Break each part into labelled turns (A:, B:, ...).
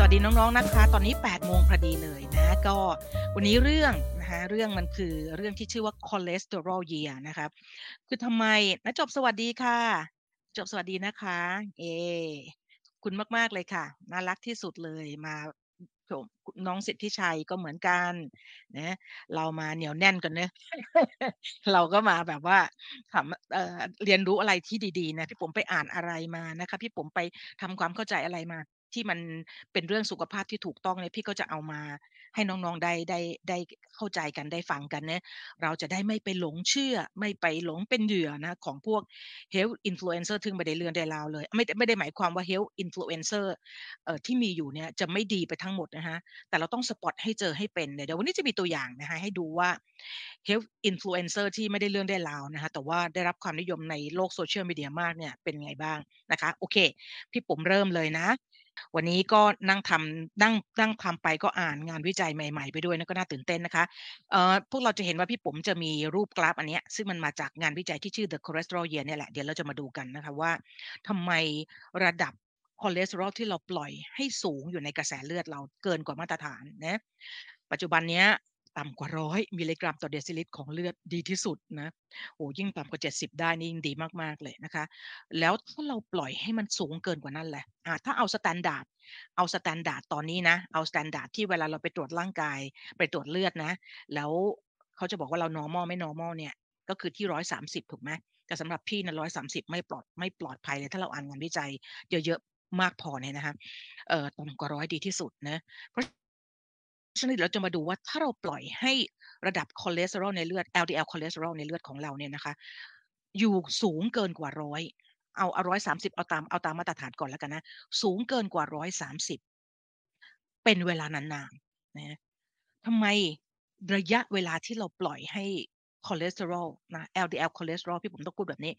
A: สวัสดีน้องๆนะคะ ตอนนี้8โมงพอดีเลยนะ ก็วันนี้เรื่องนะคะเรื่องมันคือเรื่องที่ชื่อว่า cholesterol year นะครับคือทำไมนะจบสวัสดีค่ะ จบสวัสดีนะคะ เอ คุณมากๆเลยค่ะ น่ารักที่สุดเลยมาผมน้องสิทธิชัยก็เหมือนกันนะเรามาเหนียวแน่นกันเนะเราก็มาแบบว่าทำเเรียนรู้อะไรที่ดีๆนะพี่ผมไปอ่านอะไรมานะคะ พี่ผมไปทำความเข้าใจอะไรมา ที่มันเป็นเรื่องสุขภาพที่ถูกต้องเนี่ยพี่ก็จะเอามาให้น้องๆได้ได้ได้เข้าใจกันได้ฟังกันเนะเราจะได้ไม่ไปหลงเชื่อ ไม่ไปหลงเป็นเหยื่อนะของพวก health influencer ซึ่งไม่ได้เรื่องได้ราวเลย ไม่ไม่ได้หมายความว่า health influencer เอ่อที่มีอยู่เนี่ยจะไม่ดีไปทั้งหมดนะคะแต่เราต้องสปอตให้เจอให้เป็นเดี๋ยววันนี้จะมีตัวอย่างนะคะให้ดูว่า health influencer ที่ไม่ได้เรื่องได้ราวนะคะแต่ว่าได้รับความนิยมในโลกโซเชียลมีเดียมากเนี่ยเป็นไงบ้างนะคะโอเค พี่ปุ๋มเริ่มเลยนะ วันนี้ก็นั่งทำนั่งนั่งทำไปก็อ่านงานวิจัยใหม่ ๆ ไปด้วยนะก็น่าตื่นเต้นนะคะเอ่อพวกเราจะเห็นว่าพี่ปุ๋มจะมีรูปกราฟอันเนี้ยซึ่งมันมาจากงานวิจัยที่ชื่อ The Cholesterol Year เนี่ยแหละเดี๋ยวเราจะมาดูกันนะคะว่าทำไมระดับคอเลสเตอรอลที่เราปล่อยให้สูงอยู่ในกระแสเลือดเราเกินกว่ามาตรฐานนะปัจจุบันเนี้ย ต่ำกว่าร้อยมิลลิกรัมต่อเดซิลิตรของเลือดดีที่สุดนะโอ้ยิ่งต่ำกว่า 70 ได้นี่ยิ่งดีมากๆเลยนะคะ แล้วถ้าเราปล่อยให้มันสูงเกินกว่านั้นแหละอ่าถ้าเอา standard เอา standard ตอนนี้นะ เอา standard ที่เวลาเราไปตรวจร่างกายไปตรวจเลือดนะ แล้วเขาจะบอกว่าเรา normal ไม่ normal เนี่ยก็คือที่130ถูกไหมแต่สำหรับพี่นะ130ไม่ปลอดไม่ปลอดภัยเลย ถ้าเราอ่านงานวิจัยเยอะๆมากพอเนี่ยนะคะเอ่อต่ำกว่าร้อยดีที่สุดนะเพราะ ฉะนั้นเราจะมาดูว่าถ้าเราปล่อยให้ระดับคอเลสเตอรอลในเลือด LDL คอเลสเตอรอลในเลือดของเราเนี่ยนะคะ อยู่สูงเกินกว่าร้อยเอาเอาร้อยสามสิบเอาตามเอาตามมาตรฐานก่อนแล้วกันนะ สูงเกินกว่าร้อยสามสิบเป็นเวลานานๆนะทำไมระยะเวลาที่เราปล่อยให้คอเลสเตอรอลนะ LDL คอเลสเตอรอลพี่ปุ๋มต้องพูดแบบนี้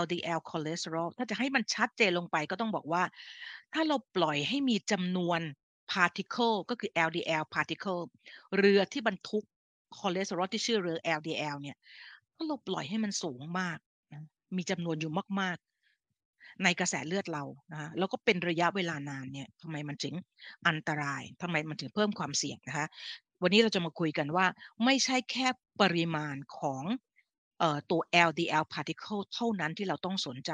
A: LDL คอเลสเตอรอลถ้าจะให้มันชัดเจนลงไปก็ต้องบอกว่า ถ้าเราปล่อยให้มีจำนวน particle ก็คือ LDL particle เรือที่บรรทุกคอเลสเตอรอลที่ชื่อเรือ LDL เนี่ยถ้าเราปล่อยให้มันสูงมากนะมีจำนวนอยู่มาก ๆ ในกระแสเลือดเรานะคะแล้วก็เป็นระยะเวลานานเนี่ยทำไมมันถึงอันตรายทำไมมันถึงเพิ่มความเสี่ยงนะคะวันนี้เราจะมาคุยกันว่าไม่ใช่แค่ปริมาณของตัว LDL particle เท่านั้นที่เราต้องสนใจ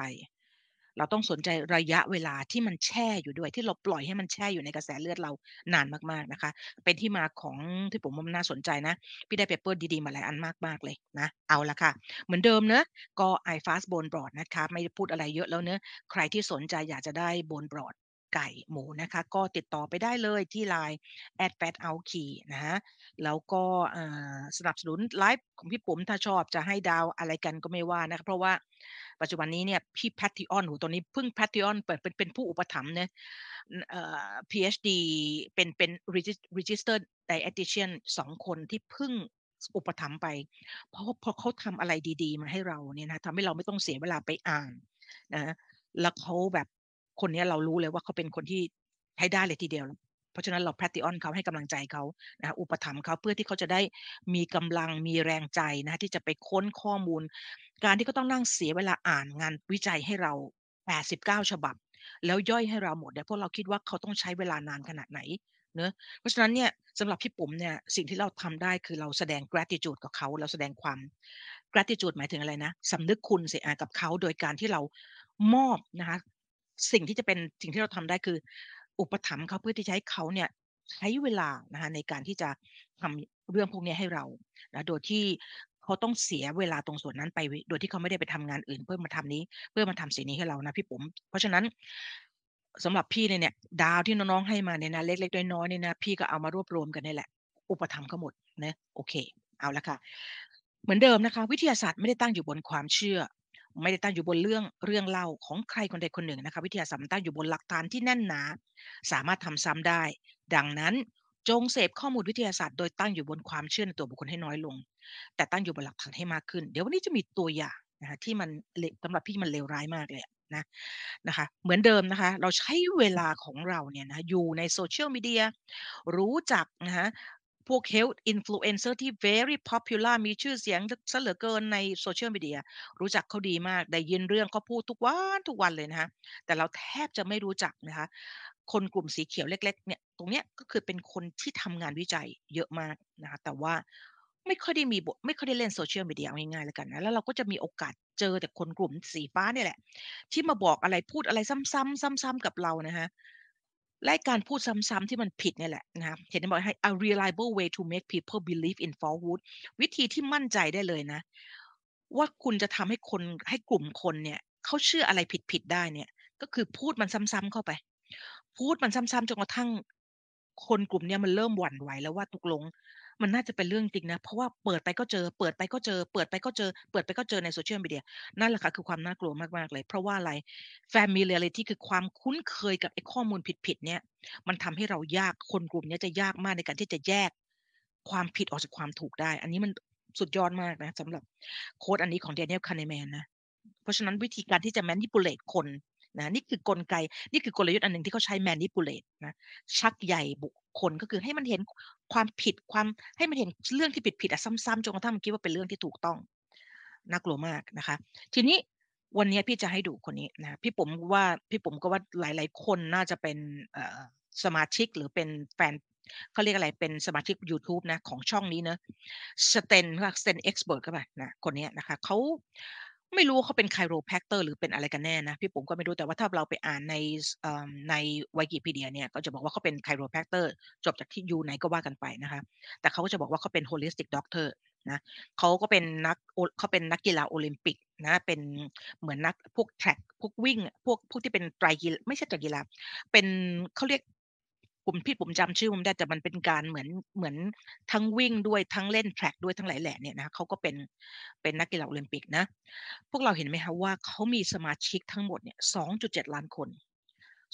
A: เราต้องสนใจระยะเวลาที่มันแช่อยู่ด้วย ที่เราปล่อยให้มันแช่อยู่ในกระแสเลือดเรานานมากๆนะคะ เป็นที่มาของที่ปุ๋มว่ามันน่าสนใจนะ พี่ได้ paper ดีๆมาหลายอันมากๆเลยนะ เอาละค่ะ เหมือนเดิมเนอะก็ iFast Bone Broth นะคะ ไม่พูดอะไรเยอะแล้วเนอะใครที่สนใจอยากจะได้ Bone Broth ไก่หมูนะคะ ก็ติดต่อไปได้เลยที่ Line at fat out key นะฮะแล้วก็สนับสนุนไลฟ์ของพี่ปุ๋มถ้าชอบจะให้ดาวอะไรกันก็ไม่ว่านะคะเพราะว่าปัจจุบันนี้เนี่ยพี่แพทติออนหูตอนนี้เพิ่งแพทติออนเปิดเป็นเป็นผู้อุปถัมภ์เนี่ยเอ่อ PhD เป็นเป็น registered dietitian สองคนที่เพิ่งอุปถัมภ์ไป เพราะพอเขาทำอะไรดี ๆ มาให้เราเนี่ยนะทำให้เราไม่ต้องเสียเวลาไปอ่านนะแล้วเขาแบบ คนนี้เรารู้เลยว่าเขาเป็นคนที่ใช้ได้เลยทีเดียว เพราะฉะนั้นเราแพตติออนเขาให้กำลังใจเขานะอุปถัมภ์เขาเพื่อที่เขาจะได้มีกำลังมีแรงใจนะที่จะไปค้นข้อมูล การที่เขาต้องนั่งเสียเวลาอ่านงานวิจัยให้เรา 89 ฉบับ แล้วย่อยให้เราหมดเนี่ยพวกเราคิดว่าเขาต้องใช้เวลานานขนาดไหนเนอะเพราะฉะนั้นเนี่ยสำหรับพี่ปุ๋มเนี่ยสิ่งที่เราทำได้คือเราแสดง gratitude กับเขาเราแสดงความ gratitude หมายถึงอะไรนะสำนึกคุณเสียกับเขาโดยการที่เรามอบนะคะ สิ่งที่จะเป็นสิ่งที่เราทำได้คือ อุปถัมภ์เขาเพื่อที่จะให้เขาเนี่ยใช้เวลานะคะในการที่จะทำเรื่องพวกนี้ให้เรานะโดยที่เขาต้องเสียเวลาตรงส่วนนั้นไป โดยที่เขาไม่ได้ไปทำงานอื่น เพื่อมาทำนี้ เพื่อมาทำสิ่งนี้ให้เรานะพี่ผมเพราะฉะนั้นสำหรับพี่เนี่ยดาวที่น้องๆให้มาเนี่ยนะเล็กๆน้อยๆเนี่ยนะพี่ก็เอามารวบรวมกันนี่แหละ อุปถัมภ์เขาหมดนะโอเค เอาละค่ะ เหมือนเดิมนะคะ วิทยาศาสตร์ไม่ได้ตั้งอยู่บนความเชื่อ ไม่ได้ตั้งอยู่บนเรื่องเรื่องเล่าของใครคนใดคนหนึ่งนะคะ วิทยาศาสตร์มันตั้งอยู่บนหลักฐานที่แน่นหนา สามารถทำซ้ำได้ ดังนั้นจงเสพข้อมูลวิทยาศาสตร์โดยตั้งอยู่บนความเชื่อในตัวบุคคลให้น้อยลง แต่ตั้งอยู่บนหลักฐานให้มากขึ้น เดี๋ยววันนี้จะมีตัวอย่างนะคะที่มันสำหรับพี่มันเลวร้ายมากเลยนะนะคะ เหมือนเดิมนะคะ เราใช้เวลาของเราเนี่ยนะอยู่ในโซเชียลมีเดียรู้จักนะคะ พวก health influencer ที่ very popular มีชื่อเสียงซะเหลือเกินใน social media รู้จักเขาดีมาก ได้ยินเรื่องเขาพูดทุกวันทุกวันเลยนะคะแต่เราแทบจะไม่รู้จักนะคะ คนกลุ่มสีเขียวเล็ก ๆ เนี่ย ตรงเนี้ยก็คือเป็นคนที่ทำงานวิจัยเยอะมากนะคะ แต่ว่าไม่ค่อยได้มีบทไม่ค่อยได้เล่น social media เอาง่ายๆแล้วกันนะแล้วเราก็จะมีโอกาสเจอแต่คนกลุ่มสีฟ้าเนี่ยแหละ ที่มาบอกอะไรพูดอะไรซ้ำๆซ้ำๆกับเรานะคะ และการพูดซ้ำๆที่มันผิดเนี่ยแหละนะคะเห็นบอกให้ a reliable way to make people believe in falsehood วิธีที่มั่นใจได้เลยนะ ว่าคุณจะทำให้คนให้กลุ่มคนเนี่ยเขาเชื่ออะไรผิดๆได้เนี่ย ก็คือพูดมันซ้ำๆเข้าไป พูดมันซ้ำๆจนกระทั่งคนกลุ่มเนี้ยมันเริ่มหวั่นไหวแล้วว่าตกลง มันน่าจะเป็นเรื่องจริงนะ เพราะว่าเปิดไปก็เจอ เปิดไปก็เจอ เปิดไปก็เจอ เปิดไปก็เจอใน social media นั่นแหละค่ะคือความน่ากลัวมากๆเลย เพราะว่าอะไร familiarity คือความคุ้นเคยกับไอ้ข้อมูลผิดๆเนี่ย มันทำให้เรายาก คนกลุ่มนี้จะยากมากในการที่จะแยกความผิดออกจากความถูกได้ อันนี้มันสุดยอดมากนะสำหรับโคดอันนี้ของ Daniel Kahneman นะ เพราะฉะนั้นวิธีการที่จะ manipulate คน นะนี่คือกลไก นี่คือกลยุทธ์อันหนึ่งที่เขาใช้ manipulate นะชักใยบุคคลก็คือให้มันเห็นความผิดความให้มันเห็นเรื่องที่ผิดๆอะซ้ำๆจนกระทั่งมันคิดว่าเป็นเรื่องที่ถูกต้องน่ากลัวมากนะคะ ทีนี้วันนี้พี่จะให้ดูคนนี้นะพี่ป๋มว่าพี่ป๋มก็ว่าหลาย ๆ คนน่าจะเป็นสมาชิกหรือเป็นแฟนเขาเรียกอะไรเป็นสมาชิกยูทูบนะของช่องนี้เนาะ Sten เขาเรียก Sten Expert หรือเปนะคนเนี้ยนะคะเขา ไม่รู้ว่าเขาเป็น Chiropractor หรือเป็นอะไรกันแน่นะ พี่ป๋มก็ไม่รู้แต่ว่าถ้าเราไปอ่านในเอ่อใน Wikipedia เนี่ยก็จะบอกว่าเขาเป็น Chiropractor จบจากที่ยูไหนก็ว่ากันไปนะคะ แต่เขาก็จะบอกว่าเขาเป็น Holistic Doctor นะเขาก็เป็นนักโอเขาเป็นนักกีฬาโอลิมปิกนะเป็นเหมือนนักพวก track พวกวิ่งพวกพวกที่เป็นไตรกีฬไม่ใช่ไตรกีฬาเป็นเขาเรียก ผมพี่ป๋มจำชื่อมันได้แต่มันเป็นการเหมือนเหมือนทั้งวิ่งด้วยทั้งเล่น track ด้วยทั้งหลายแหล่เนี่ยนะคะเขาก็เป็นเป็นนักกีฬาโอลิมปิกนะ พวกเราเห็นไหมคะว่าเขามีสมาชิกทั้งหมดเนี่ย2.7ล้านคน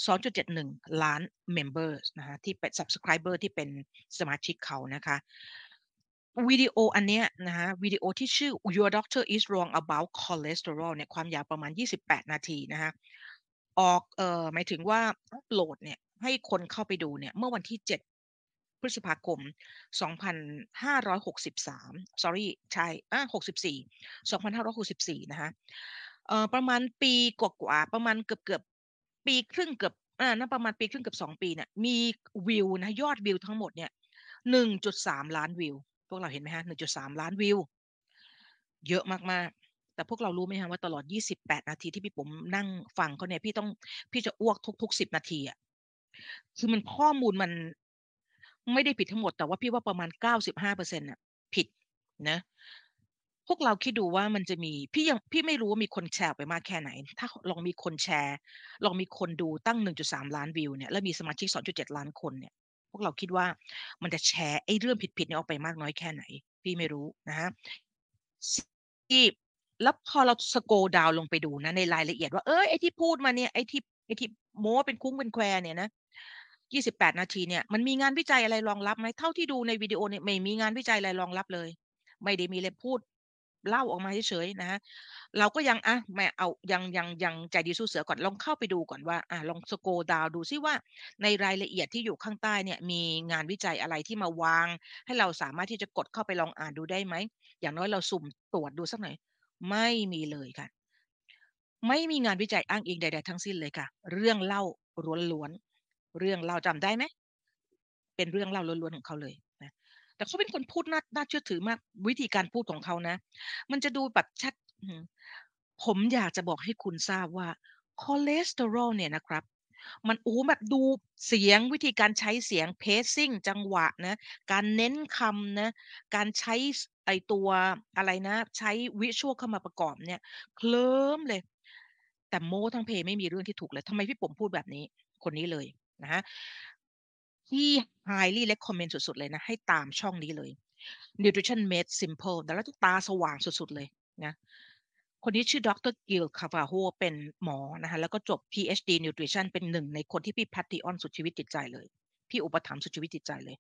A: 2.71 ล้าน members นะคะที่เป็น subscriber ที่เป็นสมาชิกเขานะคะวิดีโออันเนี้ยนะคะวิดีโอที่ชื่อ Your doctor is wrong about cholesterol เนี่ยความยาวประมาณ 28 นาทีนะคะออกเอ่อหมายถึงว่าอัปโหลดเนี่ย ให้คนเข้าไปดูเนี่ย เมื่อวันที่ 7 พฤษภาคม 2563 sorry ใช่อา64 2564 นะคะเอ่อประมาณปีกว่าๆประมาณเกือบๆปีครึ่งเกือบอ่าน่าประมาณปีครึ่งเกือบ2ปีเนี่ยมีวิวนะยอดวิวทั้งหมดเนี่ย1.3ล้านวิว พวกเราเห็นไหมคะ1.3ล้านวิว เยอะมากๆ แต่พวกเรารู้ไหมคะว่าตลอด28นาทีที่พี่ป๋มนั่งฟังเขาเนี่ยพี่ต้องพี่จะอ้วกทุกๆ10นาทีอะ คือมันข้อมูลมันไม่ได้ผิดทั้งหมด แต่ว่าพี่ว่าประมาณ95%น่ะผิดนะ พวกเราคิดดูว่ามันจะมีพี่ยังพี่ไม่รู้ว่ามีคนแชร์ไปมากแค่ไหน ถ้าลองมีคนแชร์ ลองมีคนดูตั้ง1.3ล้านวิวเนี่ยแล้วมีสมาชิก2.7ล้านคนเนี่ย พวกเราคิดว่ามันจะแชร์ไอ้เรื่องผิดๆเนี่ยออกไปมากน้อยแค่ไหน พี่ไม่รู้นะคะที่แล้วพอเรา scroll down ลงไปดูนะในรายละเอียดว่าเอ๊ยไอ้ที่พูดมาเนี่ยไอ้ที่ไอ้ที่โม้เป็นคุ้งเป็นแควเนี่ยนะ 28 นาทีเนี่ยมันมีงานวิจัยอะไรรองรับไหม?เท่าที่ดูในวิดีโอเนี่ยไม่มีงานวิจัยอะไรรองรับเลย ไม่ได้มีอะไรพูดเล่าออกมาเฉยๆนะคะเราก็ยังอะไม่เอายังยังยังใจดีสู้เสือก่อนลองเข้าไปดูก่อนว่าอ่าลอง scroll down ดูซิว่าในรายละเอียดที่อยู่ข้างใต้เนี่ยมีงานวิจัยอะไรที่มาวาง ให้เราสามารถที่จะกดเข้าไปลองอ่านดูได้ไหม?อย่างน้อยเราสุ่มตรวจดูสักหน่อยไม่มีเลยค่ะ ไม่มีงานวิจัยอ้างอิงใด ๆ ทั้งสิ้นเลยค่ะ เรื่องเล่าล้วนๆ เรื่องเล่าจำได้ไหม?เป็นเรื่องเล่าล้วนๆของเขาเลยนะแต่เขาเป็นคนพูดน่าน่าเชื่อถือมาก วิธีการพูดของเขานะ มันจะดูแบบชัด ผมอยากจะบอกให้คุณทราบว่าคอเลสเตอรอลเนี่ยนะครับ มันโอ้แบบดูเสียงวิธีการใช้เสียง pacing จังหวะนะ การเน้นคำนะ การใช้ไอตัวอะไรนะ ใช้ visual เข้ามาประกอบเนี่ย เคลิ้มเลย แต่โม้ทั้งเพลไม่มีเรื่องที่ถูกเลยทำไมพี่ป๋มพูดแบบนี้?คนนี้เลย นะคะที่ highly recommend สุดๆเลยนะ ให้ตามช่องนี้เลย Nutrition Made Simple แต่แล้วตาสว่างสุดๆเลยนะคนนี้ชื่อดร. Gil Carvalho เป็นหมอนะคะแล้วก็จบ PhD Nutrition เป็นหนึ่งในคนที่พี่ Patreon สุดชีวิตจิตใจเลย พี่อุปถัมภ์สุดชีวิตจิตใจเลย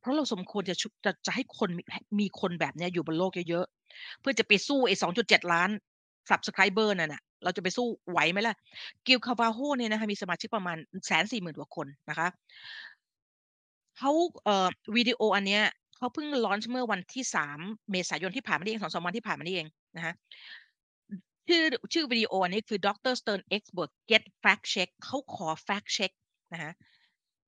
A: เพราะเราสมควรจะชุจะจะให้คนมีมีคนแบบเนี้ยอยู่บนโลกเยอะๆ เพื่อจะไปสู้ไอ้2.7ล้าน subscriber นั่นน่ะ เราจะไปสู้ไหวไหมล่ะ? Gil Carvalho เนี่ยนะคะมีสมาชิกประมาณ140,000กว่าคนนะคะเขาเอ่อวิดีโออันเนี้ยเขาเพิ่ง launch เมื่อวันที่3เมษายนที่ผ่านมานี่เอง2-3วันที่ผ่านมานี่เองนะคะชื่อชื่อวิดีโออันนี้คือ Dr. Stern Expert Get Fact Check เขาขอ fact check นะคะ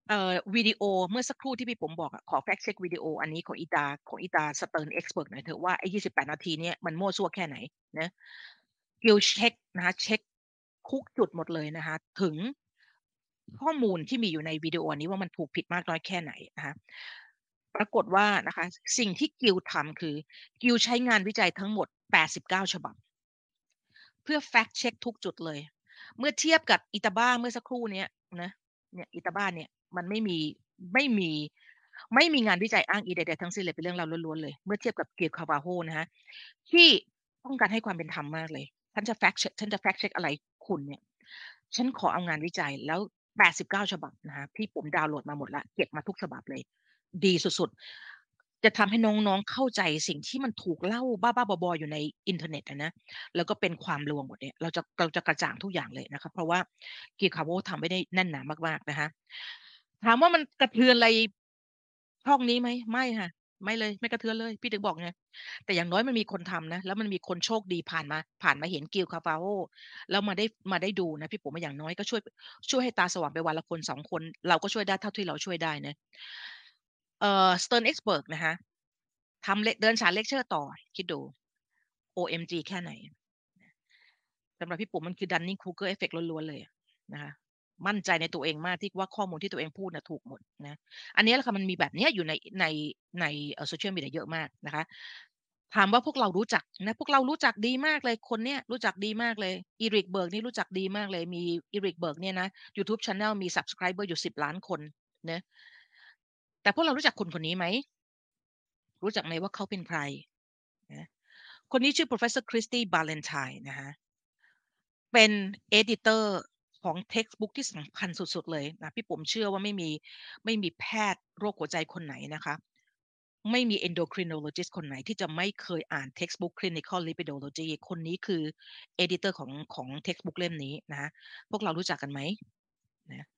A: เอ่อวิดีโอเมื่อสักครู่ที่พี่ผมบอกอะขอ fact check วิดีโออันนี้ของอีตาของอีตา Stern Expert หน่อยเถอะว่าไอ้28นาทีเนี้ยมันมั่วซั่วแค่ไหนนะ Skill check นะคะเช็คทุกจุดหมดเลยนะคะ ถึงข้อมูลที่มีอยู่ในวิดีโออันนี้ว่ามันถูกผิดมากน้อยแค่ไหนนะคะปรากฏว่านะคะ สิ่งที่กิลทำคือ กิลใช้งานวิจัยทั้งหมด 89 ฉบับ เพื่อ fact check ทุกจุดเลย เมื่อเทียบกับอิตาบ้าเมื่อสักครู่เนี้ยนะเนี่ยอิตาบ้าเนี่ยมันไม่มีไม่มีไม่มีงานวิจัยอ้างอิงใดๆทั้งสิ้นเลยเป็นเรื่องเราวล้วนๆเลย เมื่อเทียบกับเกียร์คาบาโฮนะคะที่ต้องการให้ความเป็นธรรมมากเลย ฉันจะ fact check ฉันจะ fact check อะไรคุณเนี่ย ฉันขอเอางานวิจัยแล้ว 89 ฉบับนะคะพี่ผมดาวน์โหลดมาหมดแล้วเก็บมาทุกฉบับเลย ดีสุดๆ จะทำให้น้องๆเข้าใจสิ่งที่มันถูกเล่าบ้าๆบอๆอยู่ในอินเทอร์เน็ตนะแล้วก็เป็นความลวงหมดเนี่ยเราจะเราจะกระจ่างทุกอย่างเลยนะครับเพราะว่ากีคาโวทำไว้ได้แน่นหนามากๆนะคะถามว่ามันกระเทือนอะไรช่องนี้ไหมไม่ค่ะ ไม่เลย ไม่กระเทือนเลย พี่ถึงบอกไง แต่อย่างน้อยมันมีคนทำนะ แล้วมันมีคนโชคดีผ่านมา ผ่านมาเห็นกิลคาปาโอแล้วมาได้มาได้ดูนะพี่ผมมาอย่างน้อยก็ช่วย ช่วยให้ตาสว่างไปวันละคนสองคน เราก็ช่วยได้เท่าที่เราช่วยได้นะเอ่อสเตอร์นเอ็กซ์เบิร์กนะคะทำเดินสายเลคเชอร์ต่อ คิดดู OMG แค่ไหนสำหรับพี่ปุ๋มมันคือดันนี่คูเกอร์เอฟเฟกล้วนๆเลยนะคะ มั่นใจในตัวเองมากที่ว่าข้อมูลที่ตัวเองพูดนะถูกหมดนะ อันนี้แหละค่ะมันมีแบบนี้อยู่ในในในโซเชียลมีเดียเยอะมากนะคะถามว่าพวกเรารู้จักนะพวกเรารู้จักดีมากเลยคนเนี้ยรู้จักดีมากเลยอีริกเบิร์กนี่รู้จักดีมากเลยมีอีริกเบิร์กเนี่ยนะ YouTube Channel มี Subscriber อยู่สิบล้านคนนะแต่พวกเรารู้จักคนคนนี้ไหมรู้จักไหมว่าเขาเป็นใครนะคนนี้ชื่อ professor Christy Ballantyne นะคะเป็น editor ของ textbook ที่สำคัญสุดๆเลยนะพี่ปุ๋มเชื่อว่าไม่มีไม่มีแพทย์โรคหัวใจคนไหนนะคะ ไม่มี endocrinologist คนไหนที่จะไม่เคยอ่าน textbook clinical lipidology คนนี้คือ editor ของของ textbook เล่มนี้นะพวกเรารู้จักกันไหมนะ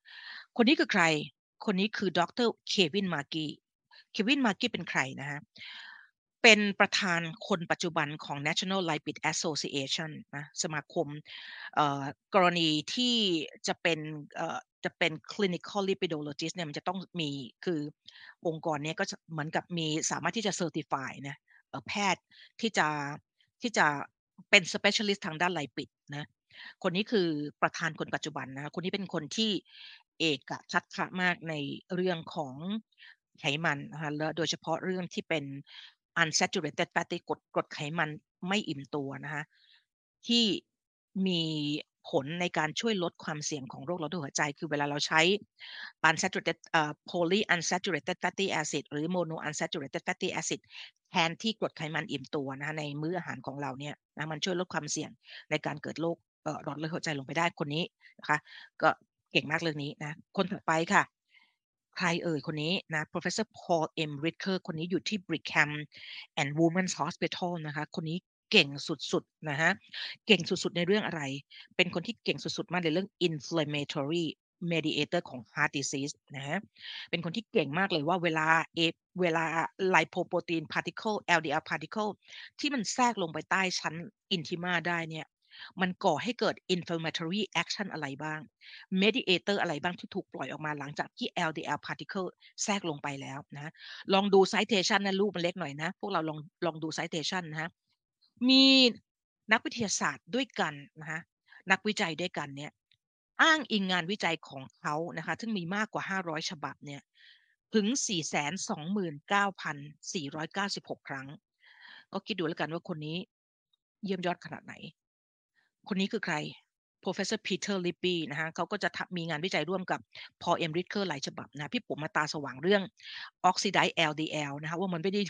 A: คนนี้คือใคร คนนี้คือดรเควินมาร์กีเควินมาร์กีเป็นใครนะฮะ เป็นประธานคนปัจจุบันของ National Lipid Association นะสมาคมกรณีที่จะเป็นจะเป็น clinical lipidologist เนี่ยมันจะต้องมีคือองค์กรเนี้ยก็เหมือนกับมีสามารถที่จะ certify นะแพทย์ที่จะที่จะเป็น specialist ทางด้านไลปิดนะคนนี้คือประธานคนปัจจุบันนะคนนี้เป็นคนที่เอกชัดขะมากในเรื่องของไขมันนะคะและโดยเฉพาะเรื่องที่เป็น unsaturated fatty กรดกรดไขมันไม่อิ่มตัวนะคะที่มีผลในการช่วยลดความเสี่ยงของโรคหลอดหัวใจ คือเวลาเราใช้ unsaturated uh, poly unsaturated fatty acid หรือ mono unsaturated fatty acid แทนที่กรดไขมันอิ่มตัวนะคะในมื้ออาหารของเราเนี่ยนะมันช่วยลดความเสี่ยงในการเกิดโรคหลอดเลือดหัวใจลงไปได้คนนี้นะคะก็เก่งมากเรื่องนี้นะคนถัดไปค่ะ ใครเอ่ยคนนี้นะ professor Paul M Ricker คนนี้อยู่ที่ Brigham and Women's Hospital นะคะ คนนี้เก่งสุดๆนะฮะ เก่งสุดๆในเรื่องอะไร เป็นคนที่เก่งสุดๆมากในเรื่อง inflammatory mediator ของ heart disease นะฮะ เป็นคนที่เก่งมากเลยว่าเวลาเอเวลา lipoprotein particle LDL particle ที่มันแทรกลงไปใต้ชั้น intima ได้เนี่ย มันก่อให้เกิด inflammatory action อะไรบ้าง mediator อะไรบ้างที่ถูกปล่อยออกมาหลังจากที่ LDL particle แทรกลงไปแล้วนะลองดู citation นะรูปมันเล็กหน่อยนะ พวกเราลองลองดู citation นะฮะมีนักวิทยาศาสตร์ด้วยกันนะฮะนักวิจัยด้วยกันเนี่ยอ้างอิงงานวิจัยของเขานะคะซึ่งมีมากกว่า 500 ฉบับเนี่ยถึง 429,496 ครั้ง ก็คิดดูแล้วกันว่าคนนี้เยี่ยมยอดขนาดไหน คนนี้คือใคร professor Peter Libby นะฮะเขาก็จะมีงานวิจัยร่วมกับ Paul M. Ricker หลายฉบับนะ พี่ผมมาตาสว่างเรื่อง oxidize LDL นะคะว่ามันไม่ได้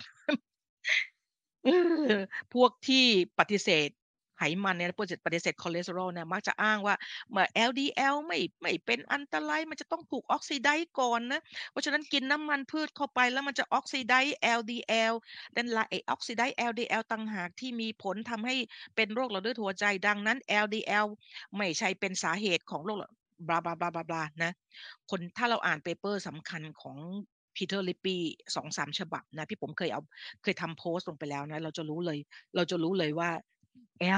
A: พวกที่ปฏิเสธ ไขมันเนี่ยปฏิเสธคอเลสเตอรอลเนี่ยมักจะอ้างว่าเมื่อ LDL ไม่ไม่เป็นอันตรายมันจะต้องถูกออกซิไดซ์ก่อนนะเพราะฉะนั้นกินน้ำมันพืชเข้าไปแล้วมันจะออกซิไดซ์ LDL ดันละไอออกซิไดซ์ LDL ต่างหากที่มีผลทำให้เป็นโรคหลอดเลือดหัวใจดังนั้น LDL ไม่ใช่เป็นสาเหตุของโรคบลาบลาบลาบลานะคนถ้าเราอ่านเปเปอร์สำคัญของ Peter Lippi 2-3ฉบับนะพี่ผมเคยเอาเคยทำโพสต์ลงไปแล้วนะ เราจะรู้เลย เราจะรู้เลยว่า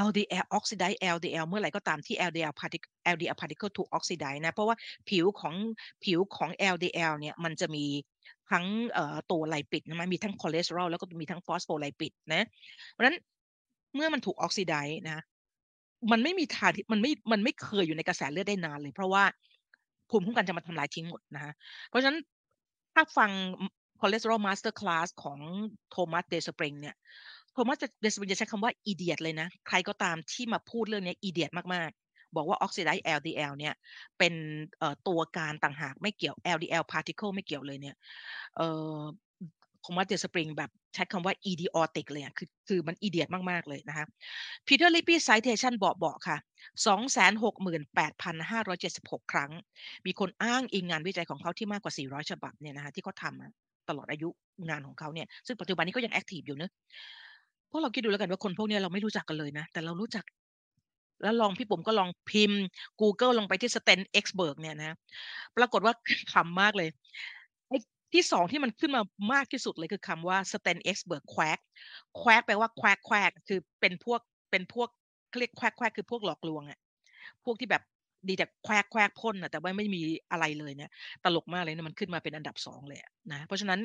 A: LDL oxidize LDL เมื่อไหร่ก็ตามที่ LDL particle LDL particle ถูก oxidize นะ เพราะว่าผิวของผิวของ LDL เนี่ยมันจะมีทั้งตัว lipid นะมีทั้งคอเลสเตอรอลแล้วก็มีทั้ง phospholipid นะเพราะฉะนั้นเมื่อมันถูก oxidized นะ มันไม่มีทางมันไม่มันไม่เคยอยู่ในกระแสเลือดได้นานเลย เพราะว่าภูมิคุ้มกันจะมาทำลายทิ้งหมดนะฮะเพราะฉะนั้นถ้าฟัง cholesterol masterclass ของโทมัสเดย์สปริงเนี่ย โทมัสเดย์สปริงจะใช้คำว่า idiot เลยนะ ใครก็ตามที่มาพูดเรื่องนี้ idiot มาก ๆ บอกว่า oxidized LDL เนี่ย เป็นตัวการต่างหากไม่เกี่ยว LDL particle ไม่เกี่ยวเลยเนี่ยเอ่อโทมัสเดย์สปริงแบบใช้คำว่า idiotic เลยคือคือมัน idiot มาก ๆ เลยนะคะปีเตอร์ลิบบี้ citation บอกบอกค่ะ 268,576 ครั้ง มีคนอ้างอิงงานวิจัยของเขาที่มากกว่า 400 ฉบับเนี่ยนะคะที่เขาทำตลอดอายุงานของเขาเนี่ย ซึ่งปัจจุบันนี้ก็ยัง active อยู่เนะ พวกเราคิดดูแล้วกันว่าคนพวกนี้เราไม่รู้จักกันเลยนะ แต่เรารู้จัก แล้วลองพี่ผมก็ลองพิมพ์ Google ลงไปที่ Stan Exberg เเนี่ยนะ ปรากฏว่าขำมากเลยที่สองที่มันขึ้นมามากที่สุดเลยคือคำว่า sten x b e r g quack quack แปลว่า quack quack คือเป็นพวกเป็นพวกเรียก quack quack คือพวกหลอกลวงอะพวกที่แบบดีแต่แควกแควกพ่นอะแต่ว่าไม่มีอะไรเลยเนี่ยตลกมากเลยนะมันขึ้นมาเป็นอันดับสองเลยนะเพราะฉะนั้น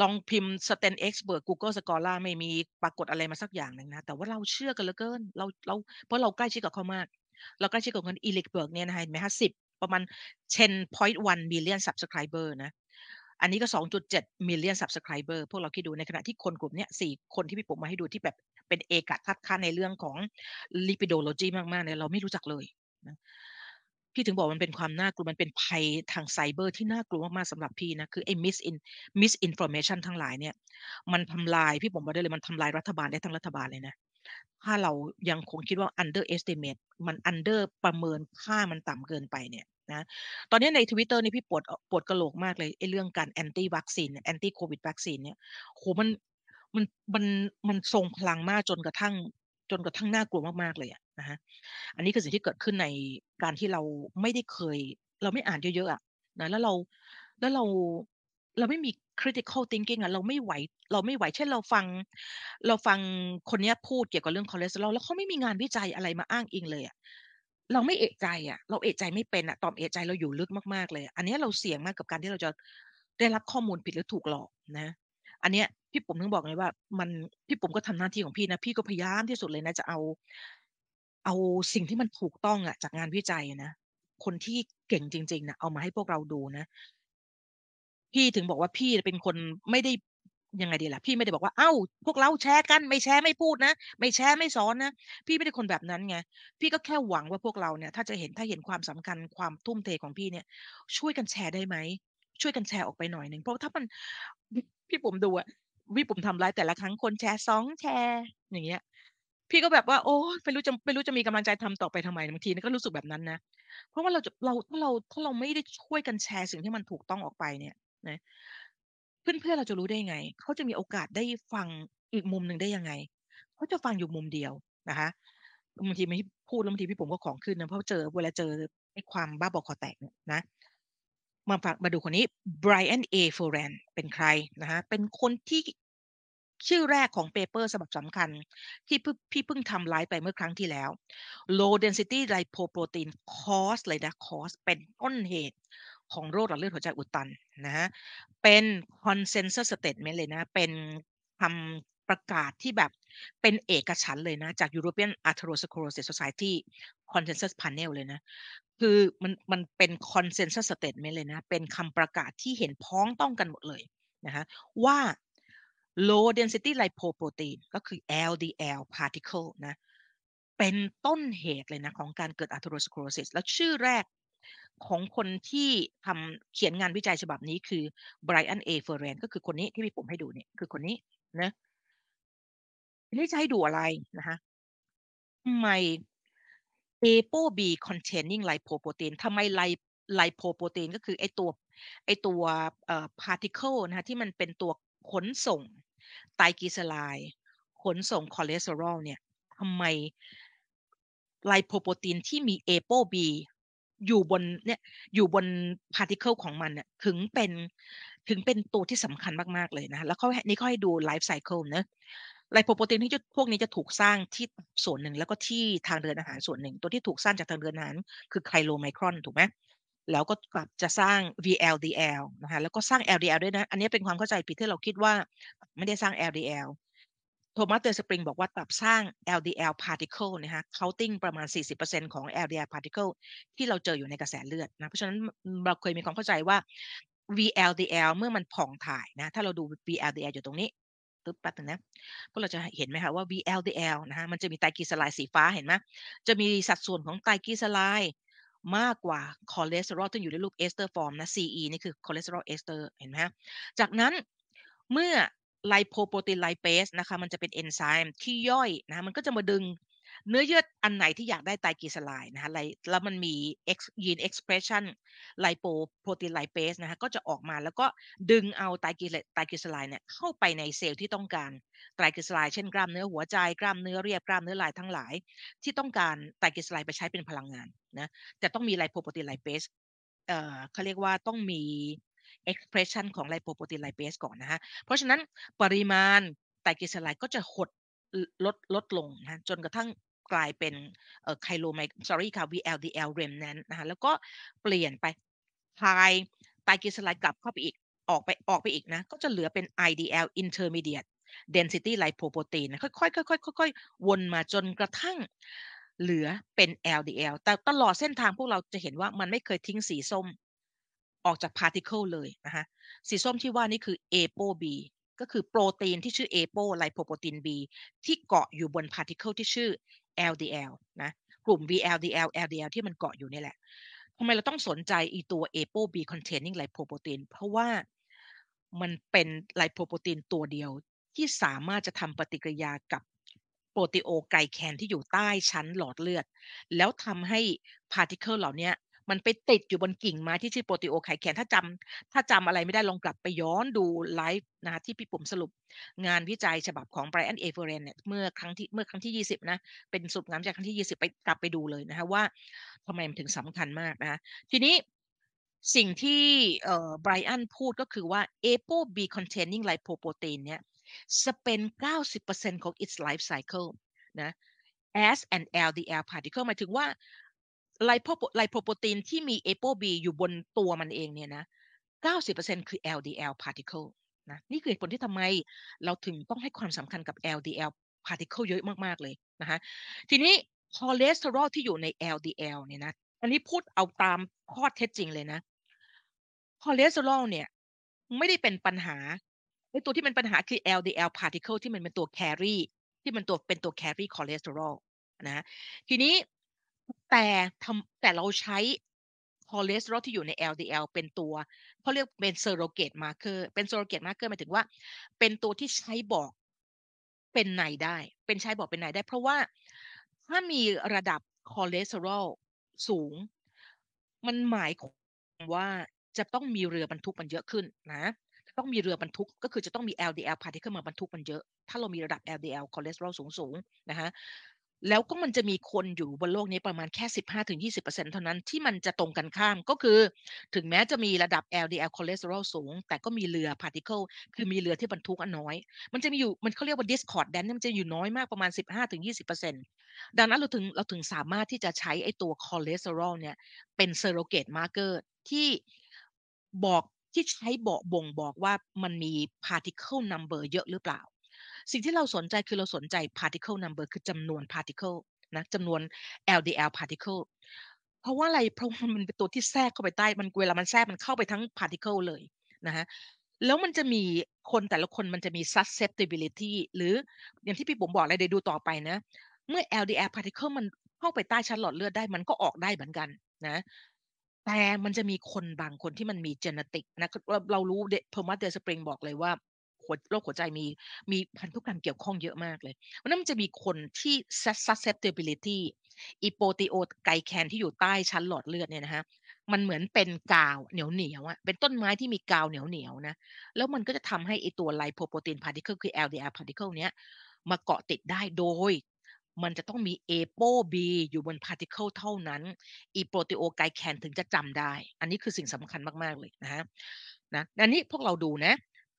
A: ลองพิมพ์ Stan Expert Google Scholar ไม่มีปรากฏอะไรมาสักอย่างหนึ่งนะ แต่ว่าเราเชื่อกันเหลือเกิน เราเราเพราะเราใกล้ชิดกับเขามาก เราใกล้ชิดกับคนอีริกเบิร์กเนี่ยนะเห็นไหมคะสิบประมาณ 10.1 million subscriber นะ อันนี้ก็ 2.7 million subscriber พวกเราคิดดูในขณะที่คนกลุ่มนี้สี่คนที่พี่ปุ๋มมาให้ดูที่แบบเป็นเอตทัคคะในเรื่องของ lipidology มากๆเนี่ยเราไม่รู้จักเลยนะ พี่ถึงบอกมันเป็นความน่ากลัวมันเป็นภัยทางไซเบอร์ที่น่ากลัวมากๆสำหรับพี่นะคือไอ้ misin misinformation ทั้งหลายเนี่ย มันทำลายพี่ปุ๋มบอกได้เลยมันทำลายรัฐบาลได้ทั้งรัฐบาลเลยนะถ้าเรายังคงคิดว่า underestimate มัน under ประเมินค่ามันต่ำเกินไปเนี่ยนะตอนนี้ในทวิตเตอร์นี่พี่ปวดปวดกระโหลกมากเลยไอ้เรื่องการ anti วัคซีน anti โควิดวัคซีนเนี่ยโหมันมันมันมันทรงพลังมากจนกระทั่งจนกระทั่งน่ากลัวมากๆเลยอะ นะฮะอันนี้คือสิ่งที่เกิดขึ้นในการที่เราไม่ได้เคย เราไม่อ่านเยอะๆอะนะแล้วเราแล้วเราเราไม่มี critical thinking อะเราไม่ไหวเราไม่ไหวเช่นเราฟัง เราฟังคนนี้พูดเกี่ยวกับเรื่องคอเลสเตอรอลแล้วเขาไม่มีงานวิจัยอะไรมาอ้างอิงเลยอะเราไม่เอะใจอะ เราเอะใจไม่เป็นอะต่อมเอะใจเราอยู่ลึกมากๆเลย อันนี้เราเสี่ยงมากกับการที่เราจะได้รับข้อมูลผิดหรือถูกหลอกนะ อันเนี้ยพี่ปุ๋มถึงบอกเลยว่า มันพี่ปุ๋มก็ทำหน้าที่ของพี่นะพี่ก็พยายามที่สุดเลยนะจะเอา เอาสิ่งที่มันถูกต้องอะจากงานวิจัยนะ คนที่เก่งจริง ๆนะเอามาให้พวกเราดูนะ พี่ถึงบอกว่า พี่เป็นคนไม่ได้ ยังไงดีล่ะ พี่ไม่ได้บอกว่าเอ้าพวกเราแชร์กัน ไม่แชร์ไม่พูดนะ ไม่แชร์ไม่สอนนะ พี่ไม่ได้คนแบบนั้นไง พี่ก็แค่หวังว่าพวกเราเนี่ย ถ้าจะเห็น ถ้าเห็นความสำคัญ ความทุ่มเทของพี่เนี่ย ช่วยกันแชร์ได้ไหม ช่วยกันแชร์ออกไปหน่อยหนึ่ง เพราะถ้ามัน พี่ผมดูอะ พี่ผมทำไลฟ์แต่ละครั้ง คนแชร์สองแชร์ อย่างเงี้ย พี่ก็แบบว่า โอ้ไม่รู้จะ ไม่รู้จะมีกำลังใจทำต่อไปทำไม บางทีก็รู้สึกแบบนั้นนะ เพราะว่าเราจะ เรา ถ้าเรา ถ้าเราไม่ได้ช่วยกันแชร์สิ่งที่มันถูกต้องออกไปเนี่ยนะ เพื่อน ๆ เราจะรู้ได้ยังไง เขาจะมีโอกาสได้ฟังอีกมุมหนึ่งได้ยังไง เขาจะฟังอยู่มุมเดียวนะคะ บางทีไม่พูดแล้วบางทีพี่ผมก็ของขึ้นนะ เพราะเจอ เวลาเจอไอ้ความบ้าบอคอแตกเนี่ยนะ มาฟัง มาดูคนนี้ Brian A. f o r a n เป็นใครนะคะ เป็นคนที่ ชื่อแรกของเปเปอร์ฉบับสำคัญ ที่พี่เพิ่งทำไลฟ์ไปเมื่อครั้งที่แล้ว low density lipoprotein cause เลยนะ cause เป็นต้นเหตุของโรคหลอดเลือดหัวใจอุดตันนะฮะเป็น consensus statement เลยนะ เป็นคำประกาศที่แบบเป็นเอกฉันเลยนะ จาก European Atherosclerosis Society Consensus Panel เลยนะ คือมันมันเป็น consensus statement เลยนะ เป็นคำประกาศที่เห็นพ้องต้องกันหมดเลยนะคะว่า low density lipoprotein ก็คือ LDL particle นะ เป็นต้นเหตุเลยนะของการเกิด atherosclerosis แล้วชื่อแรกของคนที่ทำเขียนงานวิจัยฉบับนี้คือไบรอันเอเฟอร์เรนก็คือคนนี้ที่พี่ผมให้ดูเนี่ยคือคนนี้นะทีนี้จะให้ดูอะไรนะคะทำไม ApoB containing lipoprotein ทำไมไลไลโพโปรตีนก็คือไอตัวไอตัวเอ่อ particle นะคะที่มันเป็นตัวขนส่ง ไตรกลีเซอไรด์ขนส่งคอเลสเตอรอลเนี่ยทำไมไลโพโปรตีนที่มี ApoB อยู่บนเนี่ยอยู่บน particle ของมันเนี่ยถึงเป็นถึงเป็นตัวที่สำคัญมาก ๆ เลยนะแล้วเขานี่เขาให้ดู life cycle นะไลโปโปรตีนที่พวกนี้จะถูกสร้างที่ส่วนหนึ่งแล้วก็ที่ทางเดินอาหารส่วนหนึ่ง ตัวที่ถูกสร้างจากทางเดินอาหารคือไคลโลไมครอนถูกไหม แล้วก็กลับจะสร้าง VLDL นะคะแล้วก็สร้าง LDL ด้วยนะ อันนี้เป็นความเข้าใจผิดที่เราคิดว่าไม่ได้สร้าง LDL โทมัสเตอร์สปริงบอกว่าตับสร้าง LDL particle นะคะ counting ประมาณ 40%ของ LDL particle ที่เราเจออยู่ในกระแสเลือดนะเพราะฉะนั้นเราเคยมีความเข้าใจว่า VLDL เมื่อมันผ่องถ่ายนะถ้าเราดู VLDL อยู่ตรงนี้ึ๊บแป๊บนึงนะพวกเราจะเห็นไหมคะว่า VLDL นะฮะมันจะมีไตรกลีเซอไรด์สีฟ้าเห็นไหมจะมีสัดส่วนของไตรกลีเซอไรด์ มากกว่าคอเลสเตอรอลที่อยู่ในรูป ester form นะ CE นี่คือ cholesterol ester เห็นไหมจากนั้นเมื่อไลโพโปรตีนไลเปสนะคะมันจะเป็นเอนไซม์ที่ย่อยนะมันก็จะมาดึง เนื้อเยื่ออันไหนที่อยากได้ไตรกลีเซอไรด์นะคะแล้วมันมียีน expression ไลโปโปรตีนไลเปสนะคะก็จะออกมาแล้วก็ดึงเอาไตรกลีไตรกลีเซอไรด์เนี่ยเข้าไปในเซลล์ที่ต้องการไตรกลีเซอไรด์เช่นกล้ามเนื้อหัวใจกล้ามเนื้อเรียบกล้ามเนื้อลายทั้งหลาย ที่ต้องการไตรกลีเซอไรด์ไปใช้เป็นพลังงานนะแต่ต้องมีไลโปโปรตีนไลเปสเอ่อเขาเรียกว่าต้องมี expression ของไลโปโปรตีนไลเปสก่อนนะฮะ เพราะฉะนั้นปริมาณไตรกลีเซอไรด์ก็จะหดลดลดลงนะจนกระทั่ง กลายเป็นเอ่อไคโลไม sorry ค่ะ VLDL remnant นะคะแล้วก็เปลี่ยนไปพายไตรกลีเซอไรด์กลับเข้าไปอีกออกไปออกไปอีกนะ ก็จะเหลือเป็น IDL intermediate density lipoprotein ค่อยๆค่อยๆค่อยๆวนมาจนกระทั่งเหลือเป็น LDL แต่ตลอดเส้นทางพวกเราจะเห็นว่ามันไม่เคยทิ้งสีส้มออกจาก particle เลยนะคะสีส้มที่ว่านี่คือ ApoB ก็คือโปรตีนที่ชื่อ Apo ไลโปโปรตีน B ที่เกาะอยู่บน particle ที่ชื่อ LDL นะกลุ่ม VLDL LDL ที่มันเกาะอยู่นี่แหละทำไมเราต้องสนใจอีตัว ApoB containing lipoprotein เพราะว่ามันเป็นไลโปโปรตีนตัวเดียวที่สามารถจะทำปฏิกิริยากับ proteoglycan ที่อยู่ใต้ชั้นหลอดเลือด แล้วทำให้ particle เหล่านี้ มันไปติดอยู่บนกิ่งไม้ที่ชื่อ proteoglycan ถ้าจำถ้าจำอะไรไม่ได้ลองกลับไปย้อนดูไลฟ์นะที่พี่ปุ๋มสรุป งานวิจัยฉบับของ Brian A. Ference เนี่ยเมื่อครั้งที่เมื่อครั้งที่ 20 นะ เป็นสุดงานจากครั้งที่ 20 ไปกลับไปดูเลยนะคะว่าทำไมมันถึงสำคัญมากนะทีนี้สิ่งที่ไบรอันพูดก็คือว่า ApoB containing lipoprotein เนี่ยจะเป็น90%ของ its life cycle นะ S an LDL particle หมายถึงว่า ไลโปไลโปโปรตีนที่มี ApoB อยู่บนตัวมันเองเนี่ยนะ 90%คือ LDL particle นะนี่คือเหตุผลที่ทำไมเราถึงต้องให้ความสำคัญกับ LDL particle เยอะมาก ๆ เลยนะคะทีนี้คอเลสเตอรอลที่อยู่ใน LDL เนี่ยนะอันนี้พูดเอาตามข้อเท็จจริงเลยนะคอเลสเตอรอลเนี่ยไม่ได้เป็นปัญหาไอตัวที่เป็นปัญหาคือ LDL particle ที่มันเป็นตัว carry ที่มันตัวเป็นตัว carry คอเลสเตอรอลนะทีนี้ แต่ทำ แต่เราใช้คอเลสเตอรอลที่อยู่ใน LDL เป็นตัว เขาเรียกเป็น surrogate marker เป็น surrogate marker หมายถึงว่า เป็นตัวที่ใช้บอกเป็นนัยได้ เป็นใช้บอกเป็นนัยได้ เพราะว่าถ้ามีระดับคอเลสเตอรอลสูง มันหมายความว่าจะต้องมีเรือบรรทุกมันเยอะขึ้นนะ ต้องมีเรือบรรทุกก็คือจะต้องมี LDL particle มาบรรทุกมันเยอะ ถ้าเรามีระดับ LDL คอเลสเตอรอลสูงๆนะคะ แล้วก็มันจะมีคนอยู่บนโลกนี้ประมาณแค่ 15-20%เท่านั้นที่มันจะตรงกันข้ามก็คือ ถึงแม้จะมีระดับ LDL คอเลสเตอรอลสูง แต่ก็มีเรือ particle คือมีเรือที่บรรทุกน้อย มันจะมีอยู่มันเขาเรียกว่า discord แดนมันจะอยู่น้อยมากประมาณ 15-20%ดังนั้นเราถึงเราถึงสามารถที่จะใช้ไอ้ตัวคอเลสเตอรอลเนี่ยเป็น surrogate marker ที่บอกที่ใช้บอกบ่งบอกว่ามันมี particle number เยอะหรือเปล่า สิ่งที่เราสนใจคือเราสนใจ particle number คือจำนวน particle นะจำนวน LDL particle เพราะว่าอะไรเพราะมันเป็นตัวที่แทรกเข้าไปใต้มันเวลามันแทรกมันเข้าไปทั้ง particle เลยนะฮะแล้วมันจะมีคนแต่ละคนมันจะมี susceptibility หรืออย่างที่พี่ผมบอกเลยเดี๋ยวดูต่อไปนะ เมื่อ LDL particle มันเข้าไปใต้ชั้นหลอดเลือดได้มันก็ออกได้เหมือนกันนะแต่มันจะมีคนบางคนที่มันมีเจเนติกนะเราเรารู้เดเพอร์มาเดสปริงบอกเลยว่า โรคหัวใจมีมีพันธุกรรมเกี่ยวข้องเยอะมากเลยเพราะนั้นมันจะมีคนที่ susceptibility อี proteoglycan ที่อยู่ใต้ชั้นหลอดเลือดเนี่ยนะฮะมันเหมือนเป็นกาวเหนียวเหนียวอะเป็นต้นไม้ที่มีกาวเหนียวเหนียวนะ แล้วมันก็จะทำให้ไอตัวไลโปโปรตีนพาร์ติเคิลคือ LDL พาร์ติเคิลเนี้ยมาเกาะติดได้โดย มันจะต้องมี ApoB อยู่บน particle เท่านั้นอี proteoglycan ถึงจะจำได้ อันนี้คือสิ่งสำคัญมาก ๆ เลยนะฮะนะอันนี้พวกเราดูนะ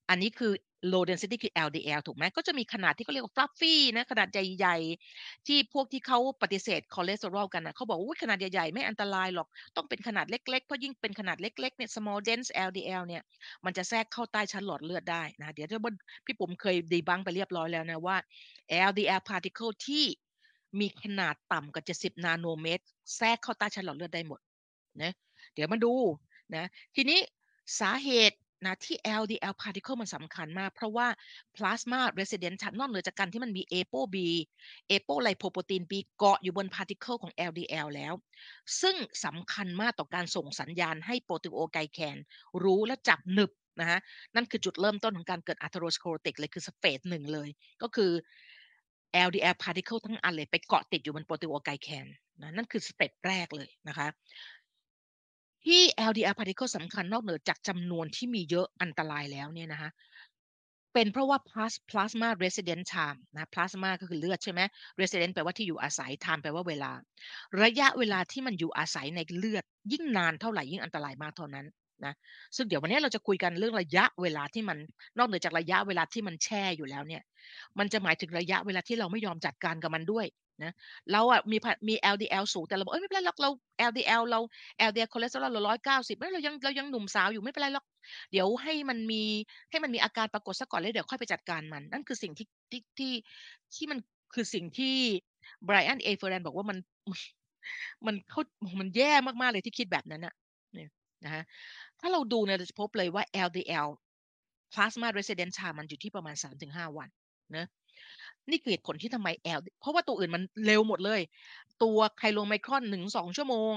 A: อันนี้คือ low density คือ LDL ถูกไหมก็จะมีขนาดที่เขาเรียกว่า fluffy นะขนาดใหญ่ๆ ที่พวกที่เขาปฏิเสธคอเลสเตอรอลกันนะเขาบอกว่าขนาดใหญ่ๆ ไม่อันตรายหรอก ต้องเป็นขนาดเล็กๆ เพราะยิ่งเป็นขนาดเล็กๆเนี่ย small dense LDL เนี่ย มันจะแทรกเข้าใต้ชั้นหลอดเลือดได้นะ เดี๋ยวถ้าพี่ปุ๋มเคยดีบังไปเรียบร้อยแล้วนะว่า LDL particle ที่มีขนาดต่ำกว่า 70 นาโนเมตร แทรกเข้าใต้ชั้นหลอดเลือดได้หมดนะเดี๋ยวมาดูนะทีนี้สาเหตุ นะที่ LDL particle มันสำคัญมาก เพราะว่า plasma resident นอกเหนือจากการที่มันมี ApoB apolipoprotein B เกาะอยู่บน particle ของ LDL แล้ว ซึ่งสำคัญมากต่อการส่งสัญญาณให้โปรตีโอไกแคน รู้และจับหนึบนะฮะนั่นคือจุดเริ่มต้นของการเกิด atherosclerotic เลยคือสเฟสหนึ่งเลย ก็คือ LDL particle ทั้งอันเลยไปเกาะติดอยู่บนโปรตีโอไกแคนนะนั่นคือสเต็ปแรกเลยนะคะ ที่ LDL particle สำคัญนอกเหนือจากจำนวนที่มีเยอะอันตรายแล้วเนี่ยนะคะเป็นเพราะว่า plasma resident time นะ plasma ก็คือเลือดใช่ไหม resident แปลว่าที่อยู่อาศัย time แปลว่าเวลา ระยะเวลาที่มันอยู่อาศัยในเลือด ยิ่งนานเท่าไหร่ยิ่งอันตรายมากเท่านั้นนะซึ่งเดี๋ยววันนี้เราจะคุยกันเรื่องระยะเวลาที่มันนอกเหนือจากระยะเวลาที่มันแช่อยู่แล้วเนี่ย มันจะหมายถึงระยะเวลาที่เราไม่ยอมจัดการกับมันด้วย นะเราอะมีมี LDL สูงแต่เราบอกเอ้ยไม่เป็นไรหรอกเรา LDL เรา LDL คอเลสเตอรอลเราร้อยเก้าสิบไม่เรายังเรายังหนุ่มสาวอยู่ไม่เป็นไรหรอกเดี๋ยวให้มันมีให้มันมีอาการปรากฏซะก่อนแล้วเดี๋ยวค่อยไปจัดการมัน นั่นคือสิ่งที่ที่ที่ที่มันคือสิ่งที่ Brian A. Ference บอกว่ามันมันเขามันแย่มากๆเลยที่คิดแบบนั้นนะเนี่ยนะฮะถ้าเราดูเนี่ยเราจะพบเลยว่า LDL plasma resident time มันอยู่ที่ประมาณ 3-5 วันนะ นี่คือเหตุผลที่ทำไม L เพราะว่าตัวอื่นมันเร็วหมดเลย ตัวไคโลไมครอนหนึ่งสองชั่วโมง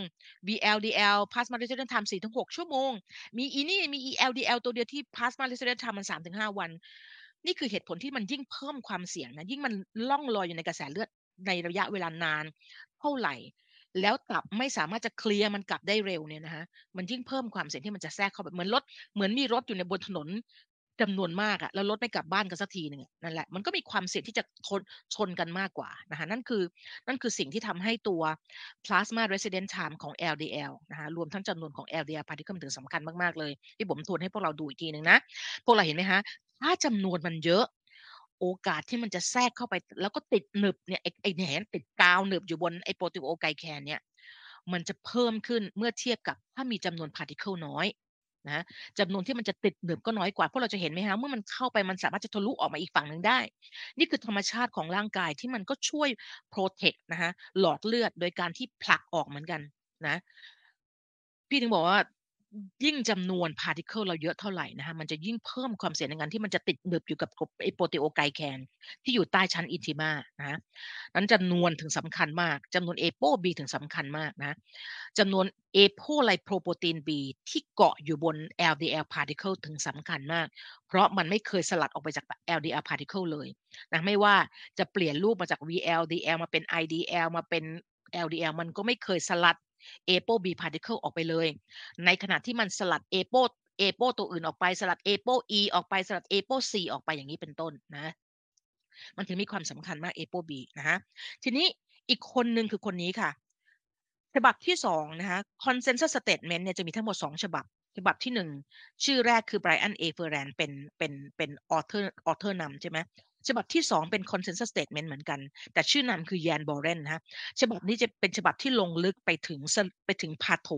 A: VLDL plasma resident time สี่ถึงหกชั่วโมง มีอีนี่มี ELDL ตัวเดียวที่ plasma resident time มันสามถึงห้าวัน นี่คือเหตุผลที่มันยิ่งเพิ่มความเสี่ยงนะยิ่งมันล่องลอยอยู่ในกระแสเลือดในระยะเวลานานเท่าไหร่ แล้วกลับไม่สามารถจะเคลียร์มันกลับได้เร็วเนี่ยนะฮะมันยิ่งเพิ่มความเสี่ยงที่มันจะแทรกเข้าไปเหมือนรถเหมือนมีรถอยู่ในบนถนน จำนวนมากอะแล้วรถไม่กลับบ้านกันสักทีหนึ่งนั่นแหละมันก็มีความเสี่ยงที่จะชนชนกันมากกว่านะคะนั่นคือนั่นคือสิ่งที่ทำให้ตัว plasma resident time ของ LDL นะคะรวมทั้งจำนวนของ LDL particle ถึงสำคัญมากๆเลย ที่ผมทวนให้พวกเราดูอีกทีหนึ่งนะ พวกเราเห็นไหมคะถ้าจำนวนมันเยอะโอกาสที่มันจะแทรกเข้าไป แล้วก็ติดหนึบเนี่ยไอ้ไอ้เนี่ยติดกาวหนึบอยู่บนไอ้โปรตีโอไกแคนเนี่ยมันจะเพิ่มขึ้นเมื่อเทียบกับถ้ามีจำนวน particle น้อย นะจำนวนที่มันจะติดหนึบก็น้อยกว่าเพราะเราจะเห็นไหมฮะเมื่อมันเข้าไปมันสามารถจะทะลุออกมาอีกฝั่งหนึ่งได้ นี่คือธรรมชาติของร่างกายที่มันก็ช่วย protect นะฮะหลอดเลือดโดยการที่ผลักออกเหมือนกันนะ พี่ถึงบอกว่า ยิ่งจำนวน particle เราเยอะเท่าไหร่นะคะมันจะยิ่งเพิ่มความเสี่ยงในการที่มันจะติดหนึบอยู่กับไอ proteoglycan ที่อยู่ใต้ชั้น intimaนะนั้นจำนวนถึงสำคัญมากจำนวนเอโปบีถึงสำคัญมากนะจำนวนเอโพไลโปรโปรตีนบีที่เกาะอยู่บน LDL particle ถึงสำคัญมาก เพราะมันไม่เคยสลัดออกไปจาก LDL particle เลยนะไม่ว่าจะเปลี่ยนรูปมาจาก VLDL มาเป็น IDL มาเป็น LDL มันก็ไม่เคยสลัด APO B particle ออกไปเลย ในขณะที่มันสลัด APO APO ตัวอื่นออกไปสลัด APO E ออกไปสลัด APO C ออกไปอย่างนี้เป็นต้นนะ มันถึงมีความสำคัญมาก APO B นะฮะทีนี้อีกคนหนึ่งคือคนนี้ค่ะ ฉบับที่สองนะคะ consensus statement เนี่ยจะมีทั้งหมดสองฉบับฉบับที่หนึ่งชื่อแรกคือ Brian A. Ferran เป็นเป็นเป็น author author นำใช่ไหม ฉบับที่สองเป็น consensus statement เหมือนกัน แต่ชื่อนามคือ Yan Boren นะฉบับนี้จะเป็นฉบับที่ลงลึกไปถึงไปถึงพาโถ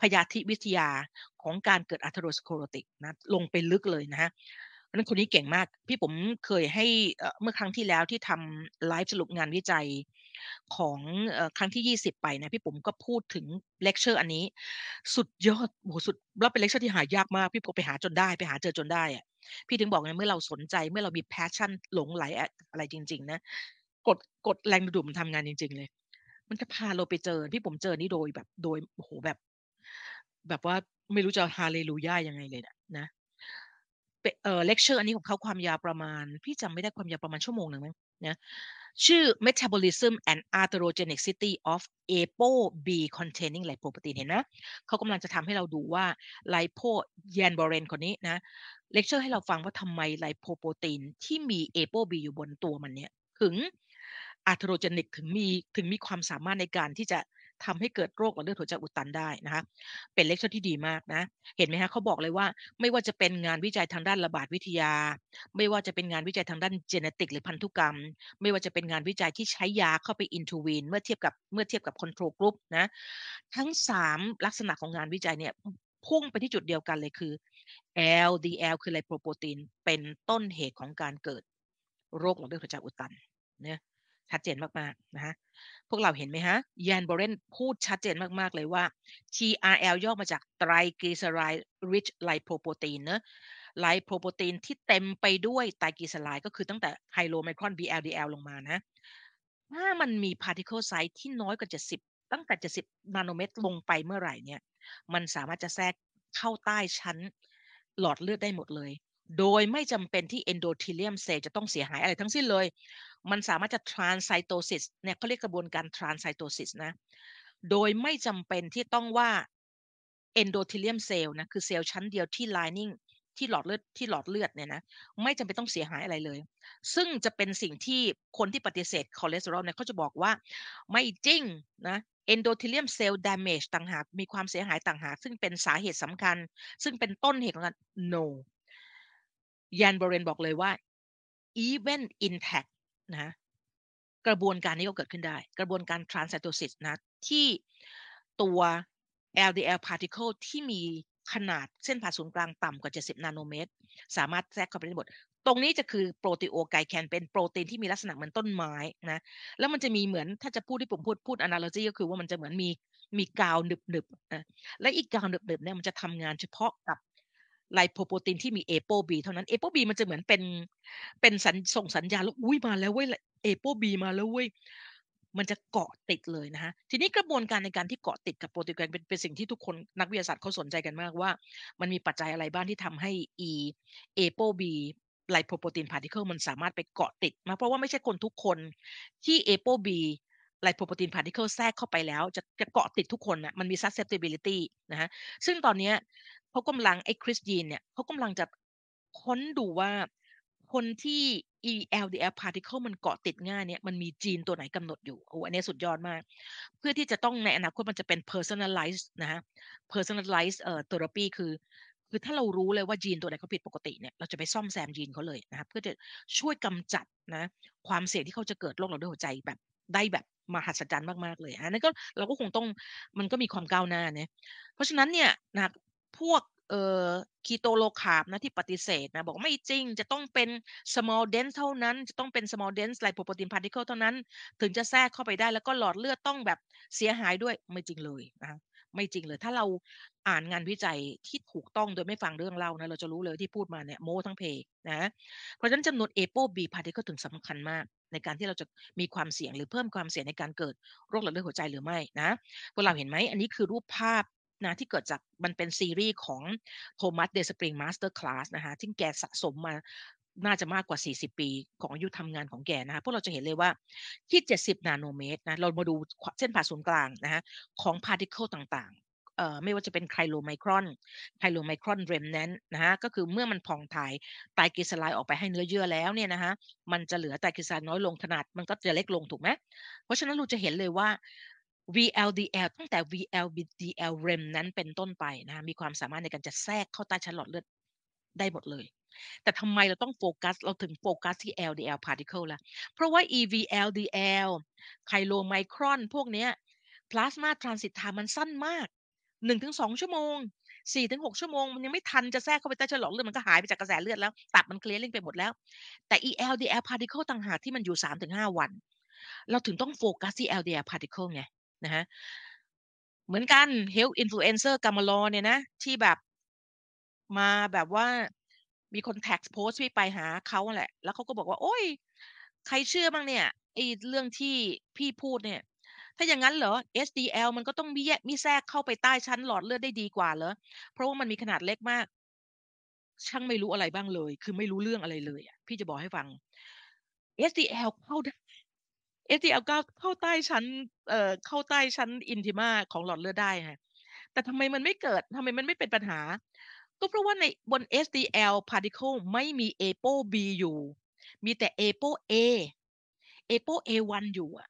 A: พยาธิวิทยาของการเกิดอั t โรสโครติกนะลงไปลึกเลยนะฮะนั้นคนนี้เก่งมาก พี่ปุ๋มเคยให้เมื่อครั้งที่แล้วที่ทำไลฟ์สรุปงานวิจัย ของครั้งที่ 20 ไปนะพี่ปุ๋มก็พูดถึงเลคเชอร์อันนี้ สุดยอดโหสุดแล้วเป็นเลคเชอร์ที่หายากมาก พี่ปุ๋มไปหาจนได้ไปหาเจอจนได้อะพี่ถึงบอกไงเมื่อเราสนใจเมื่อเรามี passion หลงใหลอะไรจริง ๆ นะกฎกฎแรงดูดมันทำงานจริง ๆ เลย มันจะพาเราไปเจอพี่ปุ๋มเจอนี่โดยแบบโดยโอ้โหแบบ แบบว่าไม่รู้จะฮาเลลูยายังไงเลยนะนะเออเลคเชอร์อันนี้ของเขาความยาวประมาณ พี่จำไม่ได้ความยาวประมาณชั่วโมงหนึ่งมั้ง นะชื่อ metabolism and atherogenicity of ApoB containing lipoprotein เห็นไหมเขากำลังจะทำให้เราดูว่า lipo Jan Borén คนนี้นะเลคเชอร์ให้เราฟังว่าทำไมไลโปโปรตีนที่มี ApoB อยู่บนตัวมันเนี่ย ถึง atherogenic ถึงมีถึงมีความสามารถในการที่จะ ทำให้เกิดโรคหลอดเลือดหัวใจอุดตันได้นะคะ เป็นเลคเชอร์ที่ดีมากนะ เห็นไหมคะเขาบอกเลยว่า ไม่ว่าจะเป็นงานวิจัยทางด้านระบาดวิทยา ไม่ว่าจะเป็นงานวิจัยทางด้าน genetic หรือพันธุกรรม ไม่ว่าจะเป็นงานวิจัยที่ใช้ยาเข้าไป intervene เมื่อเทียบกับเมื่อเทียบกับ control group นะ ทั้ง 3 ลักษณะของงานวิจัยเนี่ยพุ่งไปที่จุดเดียวกันเลยคือ LDL คือไลโปรโปรตีนเป็นต้นเหตุของการเกิดโรคหลอดเลือดหัวใจอุดตันเนี่ย ชัดเจนมากๆนะฮะพวกเราเห็นไหมฮะยานบรเรนพูดชัดเจนมากๆเลยว่า TRL ย่อมาจาก triglyceride rich lipoprotein เนะไลโปรโปรตีนที่เต็มไปด้วยไตรกลีเซอไรด์ก็คือตั้งแต่ไฮโลไมครอน VLDL ลงมานะถ้ามันมี particle size ที่น้อยกว่า 70 ตั้งแต่ 70 นาโนเมตรลงไปเมื่อไหร่เนี่ย มันสามารถจะแทรกเข้าใต้ชั้นหลอดเลือดได้หมดเลย โดยไม่จำเป็นที่ endothelium cell จะต้องเสียหายอะไรทั้งสิ้นเลย มันสามารถจะ transcytosis เนี่ยเขาเรียกกระบวนการ transcytosis นะ โดยไม่จำเป็นที่ต้องว่า endothelium cell นะ คือเซลล์ชั้นเดียวที่ lining ที่หลอดเลือดที่หลอดเลือดเนี่ยนะไม่จำเป็นต้องเสียหายอะไรเลย ซึ่งจะเป็นสิ่งที่คนที่ปฏิเสธคอเลสเตอรอลเนี่ยเขาจะบอกว่าไม่จริงนะ endothelium cell damage ต่างหากมีความเสียหายต่างหากซึ่งเป็นสาเหตุสำคัญ ซึ่งเป็นต้นเหตุของการ no ยันบรเรนบอกเลยว่า even intact นะกระบวนการนี้ก็เกิดขึ้นได้ กระบวนการ transcytosis นะที่ตัว LDL particle ที่มีขนาดเส้นผ่าศูนย์กลางต่ำกว่า 70 นาโนเมตร สามารถแทรกเข้าไปได้หมด ตรงนี้จะคือโปรตีโอไกแคนเป็นโปรตีนที่มีลักษณะเหมือนต้นไม้นะ แล้วมันจะมีเหมือนถ้าจะพูดที่ผมพูดพูด analogy ก็คือว่ามันจะเหมือนมีมีกาวหนึบหนึบนะและอีกกาวหนึบหนึบเนี่ยมันจะทำงานเฉพาะกับ ไลโปโปรตีนที่มี ApoB เท่านั้น ApoB มันจะเหมือนเป็นเป็นสัญส่งสัญญาณแล้วอุ้ยมาแล้วเว้ย ApoB มาแล้วเว้ยมันจะเกาะติดเลยนะฮะทีนี้กระบวนการในการที่เกาะติดกับโปรตีนเป็นเป็นสิ่งที่ทุกคนนักวิทยาศาสตร์เขาสนใจกันมากว่า มันมีปัจจัยอะไรบ้างที่ทำให้ e a p o b ไลโปโปรตีนพาร์ติเคิลมันสามารถไปเกาะติดมาเพราะว่าไม่ใช่คนทุกคนที่ a p o b ไลโปโปรตีนพาร์ติเคิลแทรกเข้าไปแล้ว จะจะเกาะติดทุกคนนะมันมี susceptibility นะฮะซึ่งตอนนี้เขากำลังไอ้คริสจีนเนี่ยเขากำลังจะค้นดูว่าคนที่ ELDL particle มันเกาะติดง่ายเนี่ยมันมีจีนตัวไหนกำหนดอยู่โอ้อันนี้สุดยอดมาก เพื่อที่จะต้องในอนาคตมันจะเป็น personalized นะฮะ personalized เอ่อ therapy คือ คือถ้าเรารู้เลยว่าจีนตัวไหนเขาผิดปกติเนี่ยเราจะไปซ่อมแซมจีนเขาเลยนะครับเพื่อจะช่วยกำจัดนะความเสี่ยงที่เขาจะเกิดโรคหลอดเลือดหัวใจแบบ ได้แบบมหัศจรรย์มากๆเลยอันนั้นก็เราก็คงต้องมันก็มีความก้าวหน้าเนี่ยเพราะฉะนั้นเนี่ยนะพวกเอ่อ keto low carb นะที่ปฏิเสธนะบอกไม่จริงจะต้องเป็น small dense เท่านั้น จะต้องเป็น small dense lipoprotein particle เท่านั้น ถึงจะแทรกเข้าไปได้แล้วก็หลอดเลือดต้องแบบเสียหายด้วยไม่จริงเลยนะ ไม่จริงเลย ถ้าเราอ่านงานวิจัยที่ถูกต้องโดยไม่ฟังเรื่องเล่านะเราจะรู้เลยที่พูดมาเนี่ยโม้ทั้งเพนะเพราะฉะนั้นจำนวน ApoB particle ถึงสำคัญมาก ในการที่เราจะมีความเสี่ยงหรือเพิ่มความเสี่ยงในการเกิดโรคหลอดเลือดหัวใจหรือไม่นะพวกเราเห็นไหมอันนี้คือรูปภาพนะที่เกิดจากมันเป็นซีรีส์ของ Thomas Dayspring masterclass นะคะที่แกสะสมมา น่าจะมากกว่า 40 ปีของอายุทำงานของแกนะคะพวกเราจะเห็นเลยว่าที่ 70 นาโนเมตรนะเรามาดูเส้นผ่าศูนย์กลางนะคะของ particle ต่างๆเอ่อไม่ว่าจะเป็น chylomicronไคลโลไมครอนเรมแนนนะฮะก็คือเมื่อมันพองถ่ายไตรกลีเซอไรด์ออกไปให้เนื้อเยื่อแล้วเนี่ยนะคะมันจะเหลือไตรกลีเซอไรด์น้อยลงขนาดมันก็จะเล็กลงถูกไหมเพราะฉะนั้นเราจะเห็นเลยว่า VLDL ตั้งแต่ VLDL REM นั้นเป็นต้นไปนะมีความสามารถในการจะแทรกเข้าใต้ชั้นหลอดเลือดได้หมดเลย แต่ทำไมเราต้องโฟกัส เราถึงโฟกัสที่ LDL particle ล่ะเพราะว่า EVLDL ไคโลไมครอน พวกเนี้พลาสมาทรานสิตไทม์มันสั้นมาก1-2ชั่วโมง4-6ชั่วโมง มันยังไม่ทันจะแทรกเข้าไปใต้ชั้นหลอดเลือดมันก็หายไปจากกระแสเลือดแล้ว ตับมันเคลียร์ลิงไปหมดแล้ว แต่ ELDL particle ต่างหากที่มันอยู่3-5วัน เราถึงต้องโฟกัสที่ LDL particle ไงนะฮะเหมือนกัน health influencer กามลอเนี่ยนะ ที่แบบมาแบบว่า มีคนแท็กโพสต์พี่ไปหาเขาแหละ แล้วเขาก็บอกว่า โอ้ย ใครเชื่อบ้างเนี่ยไอ้เรื่องที่พี่พูดเนี่ย ถ้าอย่างนั้นเหรอ SDL มันก็ต้องมีแยกมีแทรกเข้าไปใต้ชั้นหลอดเลือดได้ดีกว่าเหรอ เพราะว่ามันมีขนาดเล็กมาก ช่างไม่รู้อะไรบ้างเลย คือไม่รู้เรื่องอะไรเลยอะ พี่จะบอกให้ฟัง SDL เข้าได้ SDL ก็เข้าใต้ชั้น เอ่อ เข้าใต้ชั้นอินทิมาของหลอดเลือดได้ค่ะแต่ทำไมมันไม่เกิดทำไมมันไม่เป็นปัญหา ก็เพราะว่าในบน SDL particle ไม่มี ApoB อยู่ มีแต่ ApoA ApoA1 อยู่อะ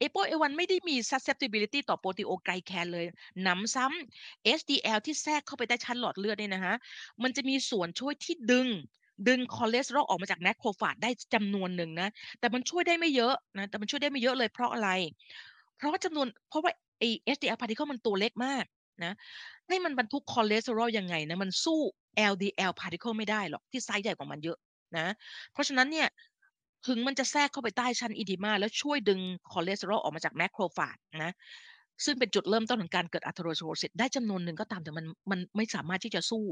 A: ApoA1 ไม่ได้มี susceptibility ต่อโปรตีโอไกลแคนเลยหนำซ้ำ HDL ที่แทรกเข้าไปใต้ชั้นหลอดเลือดเนี่ยนะคะมันจะมีส่วนช่วยที่ดึงดึงคอเลสเตอรอลออกมาจากแมคโครฟาจได้จำนวนหนึ่งนะ แต่มันช่วยได้ไม่เยอะนะ แต่มันช่วยได้ไม่เยอะเลยเพราะอะไร เพราะว่าจำนวน เพราะว่าไอ้ HDL particle มันตัวเล็กมาก นะให้มันบรรทุกคอเลสเตอรอลยังไงนะมันสู้ LDL particle ไม่ได้หรอกที่ไซส์ใหญ่กว่ามันเยอะนะเพราะฉะนั้นเนี่ยถึงมันจะแทรกเข้าไปใต้ชั้น intima แล้วช่วยดึงคอเลสเตอรอลออกมาจาก macrophage นะซึ่งเป็นจุดเริ่มต้นของการเกิด atherosclerosis ได้จำนวนหนึ่งก็ตามแต่มันมันไม่สามารถที่จะสู้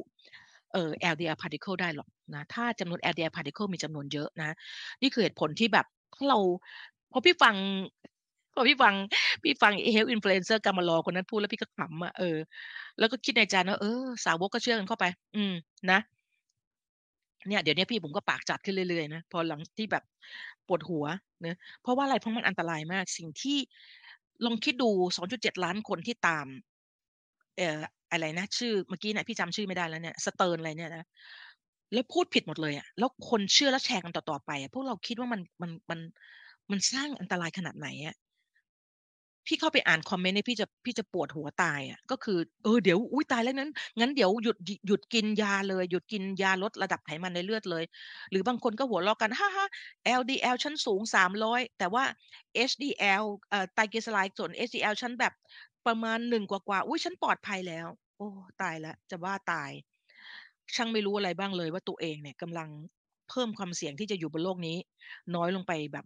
A: เอ่อ LDL particle ได้หรอกนะถ้าจำนวน LDL particle มีจำนวนเยอะนะ นี่คือเหตุผลที่แบบเราพอพี่ฟัง พอพี่ฟังพี่ฟัง health influencer กามารอคนนั้นพูดแล้วพี่ก็ขำอะเออแล้วก็คิดในใจนะเออ สาวกก็เชื่อกันเข้าไป อืมนะ เนี่ยเดี๋ยวนี้พี่ผมก็ปากจัดขึ้นเรื่อยๆนะพอหลังที่แบบปวดหัวเนะเพราะว่าอะไรเพราะมันอันตรายมาก สิ่งที่ลองคิดดู 2.7 ล้านคนที่ตาม เอ่ออะไรนะ ชื่อเมื่อกี้เนี่ยพี่จำชื่อไม่ได้แล้วเนี่ยสเติร์นอะไรเนี่ยนะแล้วพูดผิดหมดเลยอะแล้วคนเชื่อแล้วแชร์กันต่อๆไปอะพวกเราคิดว่ามันมันมันมันสร้างอันตรายขนาดไหนอะ พี่เข้าไปอ่านคอมเมนต์เนี่ยพี่จะพี่จะปวดหัวตายอะก็คือเออเดี๋ยวอุ๊ยตายแล้วนั้นงั้นเดี๋ยวหยุดหยุดกินยาเลย หยุดกินยาลดระดับไขมันในเลือดเลย หรือบางคนก็หัวเราะกันฮ่าๆ LDL ฉันสูง 300 แต่ว่า HDL เอ่อไตรกลีเซอไรด์ส่วน HDL ฉันแบบประมาณ1กว่าๆอุ๊ยฉันปลอดภัยแล้ว โอ้ตายแล้วจะบ้าตาย ช่างไม่รู้อะไรบ้างเลยว่าตัวเองเนี่ยกำลังเพิ่มความเสี่ยงที่จะอยู่บนโลกนี้ น้อยลงไปแบบ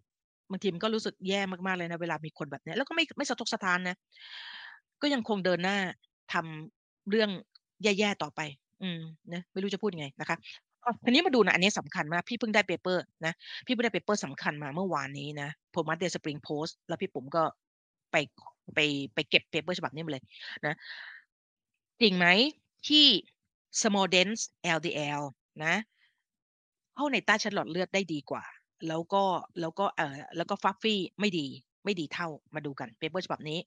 A: บางทีมันก็รู้สึกแย่มากๆเลยนะเวลามีคนแบบนี้แล้วก็ไม่ไม่สะทกสะท้านนะก็ยังคงเดินหน้าทำเรื่องแย่ๆต่อไป อืมนะไม่รู้จะพูดยังไงนะคะอ้อทีนี้มาดูนะอันนี้สำคัญมากพี่เพิ่งได้ paper นะพี่เพิ่งได้ paper สำคัญมาเมื่อวานนี้นะ Thomas Dayspring post แล้วพี่ปุ๋มก็ไปไปไปเก็บ paper ฉบับนี้มาเลยนะจริงไหมที่ small dense LDL นะเข้าในใต้ชั้นหลอดเลือดได้ดีกว่า แล้วก็ แล้วก็ เอ่อ แล้วก็ฟัฟฟี่ไม่ดี ไม่ดีเท่า มาดูกัน paper ฉบับนี้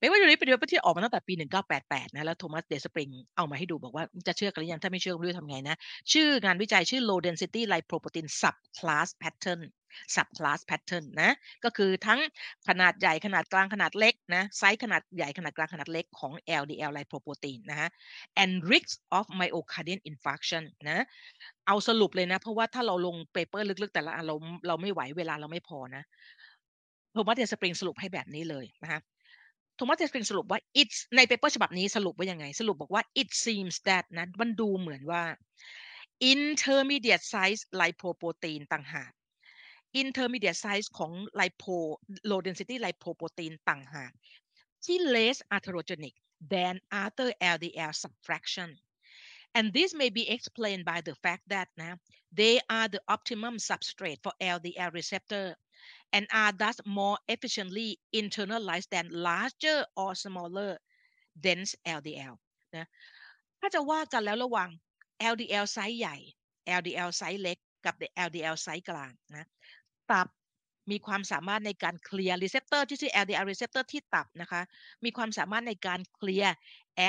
A: paper ฉบับนี้เป็น paper ที่ออกมาตั้งแต่ปี 1988 นะ แล้ว Thomas Dayspring เอามาให้ดูบอกว่าจะเชื่อกันหรือยังถ้าไม่เชื่อไม่รู้ทำไงนะ ชื่องานวิจัยชื่อ low density lipoprotein subclass pattern subclass pattern นะ ก็คือทั้งขนาดใหญ่ขนาดกลางขนาดเล็กนะไซส์ขนาดใหญ่ขนาดกลางขนาดเล็กของ LDL lipoprotein นะฮะ and risk of myocardial infarction นะ เอาสรุปเลยนะ เพราะว่าถ้าเราลง paper ลึกๆ แต่ละอันเราเราไม่ไหวเวลาเราไม่พอนะ Thomas Dayspring สรุปให้แบบนี้เลยนะคะ Thomas Dayspring สรุปว่า it's ใน paper ฉบับนี้สรุปว่ายังไง สรุปบอกว่า it seems that นะมันดูเหมือนว่า intermediate size lipoprotein ต่างหาก intermediate size ของ lipo low density lipoprotein ต่างหาก ที่ less atherogenic than other LDL subfraction and this may be explained by the fact that นะ they are the optimum substrate for LDL receptor and are thus more efficiently internalized than larger or smaller dense LDL นะถ้าจะว่ากันแล้วระหว่าง LDL ไซส์ใหญ่ LDL ไซส์เล็กกับ LDL ไซส์กลางนะตับมีความสามารถในการเคลียร์ receptor ที่ชื่อ LDL receptor ที่ตับนะคะมีความสามารถในการเคลียร์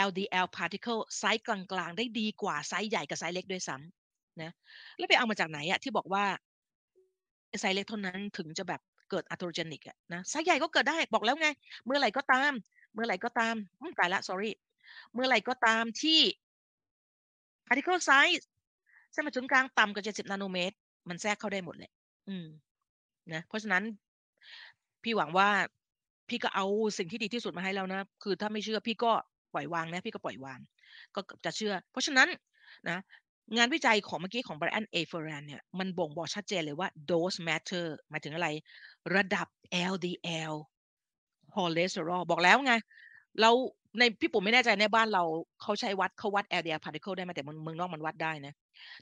A: LDL particle ไซส์กลางๆ ได้ดีกว่าไซส์ใหญ่กับไซส์เล็กด้วยซ้ำนะแล้วไปเอามาจากไหนอะที่บอกว่าไซส์เล็กเท่านั้นถึงจะแบบ เกิด atherogenic อะนะไซส์ใหญ่ก็เกิดได้บอกแล้วไง เมื่อไหร่ก็ตาม เมื่อไหร่ก็ตามตายละ sorry เมื่อไหร่ก็ตามที่ particle size เส้นผ่าศูนย์กลางต่ำกว่า70นาโนเมตร มันแทรกเข้าได้หมดเลยอืมนะเพราะฉะนั้นพี่หวังว่าพี่ก็เอาสิ่งที่ดีที่สุดมาให้แล้วนะ คือถ้าไม่เชื่อพี่ก็ปล่อยวางนะ พี่ก็ปล่อยวาง ก็จะเชื่อ เพราะฉะนั้นนะ งานวิจัยของเมื่อกี้ของ Brian A. Ferran เนี่ยมันบ่งบอกชัดเจนเลยว่า dose matter หมายถึงอะไร ระดับ LDL cholesterol บอกแล้วไง เราในพี่ปุ๋มไม่แน่ใจในบ้านเราเขาใช้วัดเขาวัด LDL particle ได้ไหมแต่เมืองนอกมันวัดได้นะ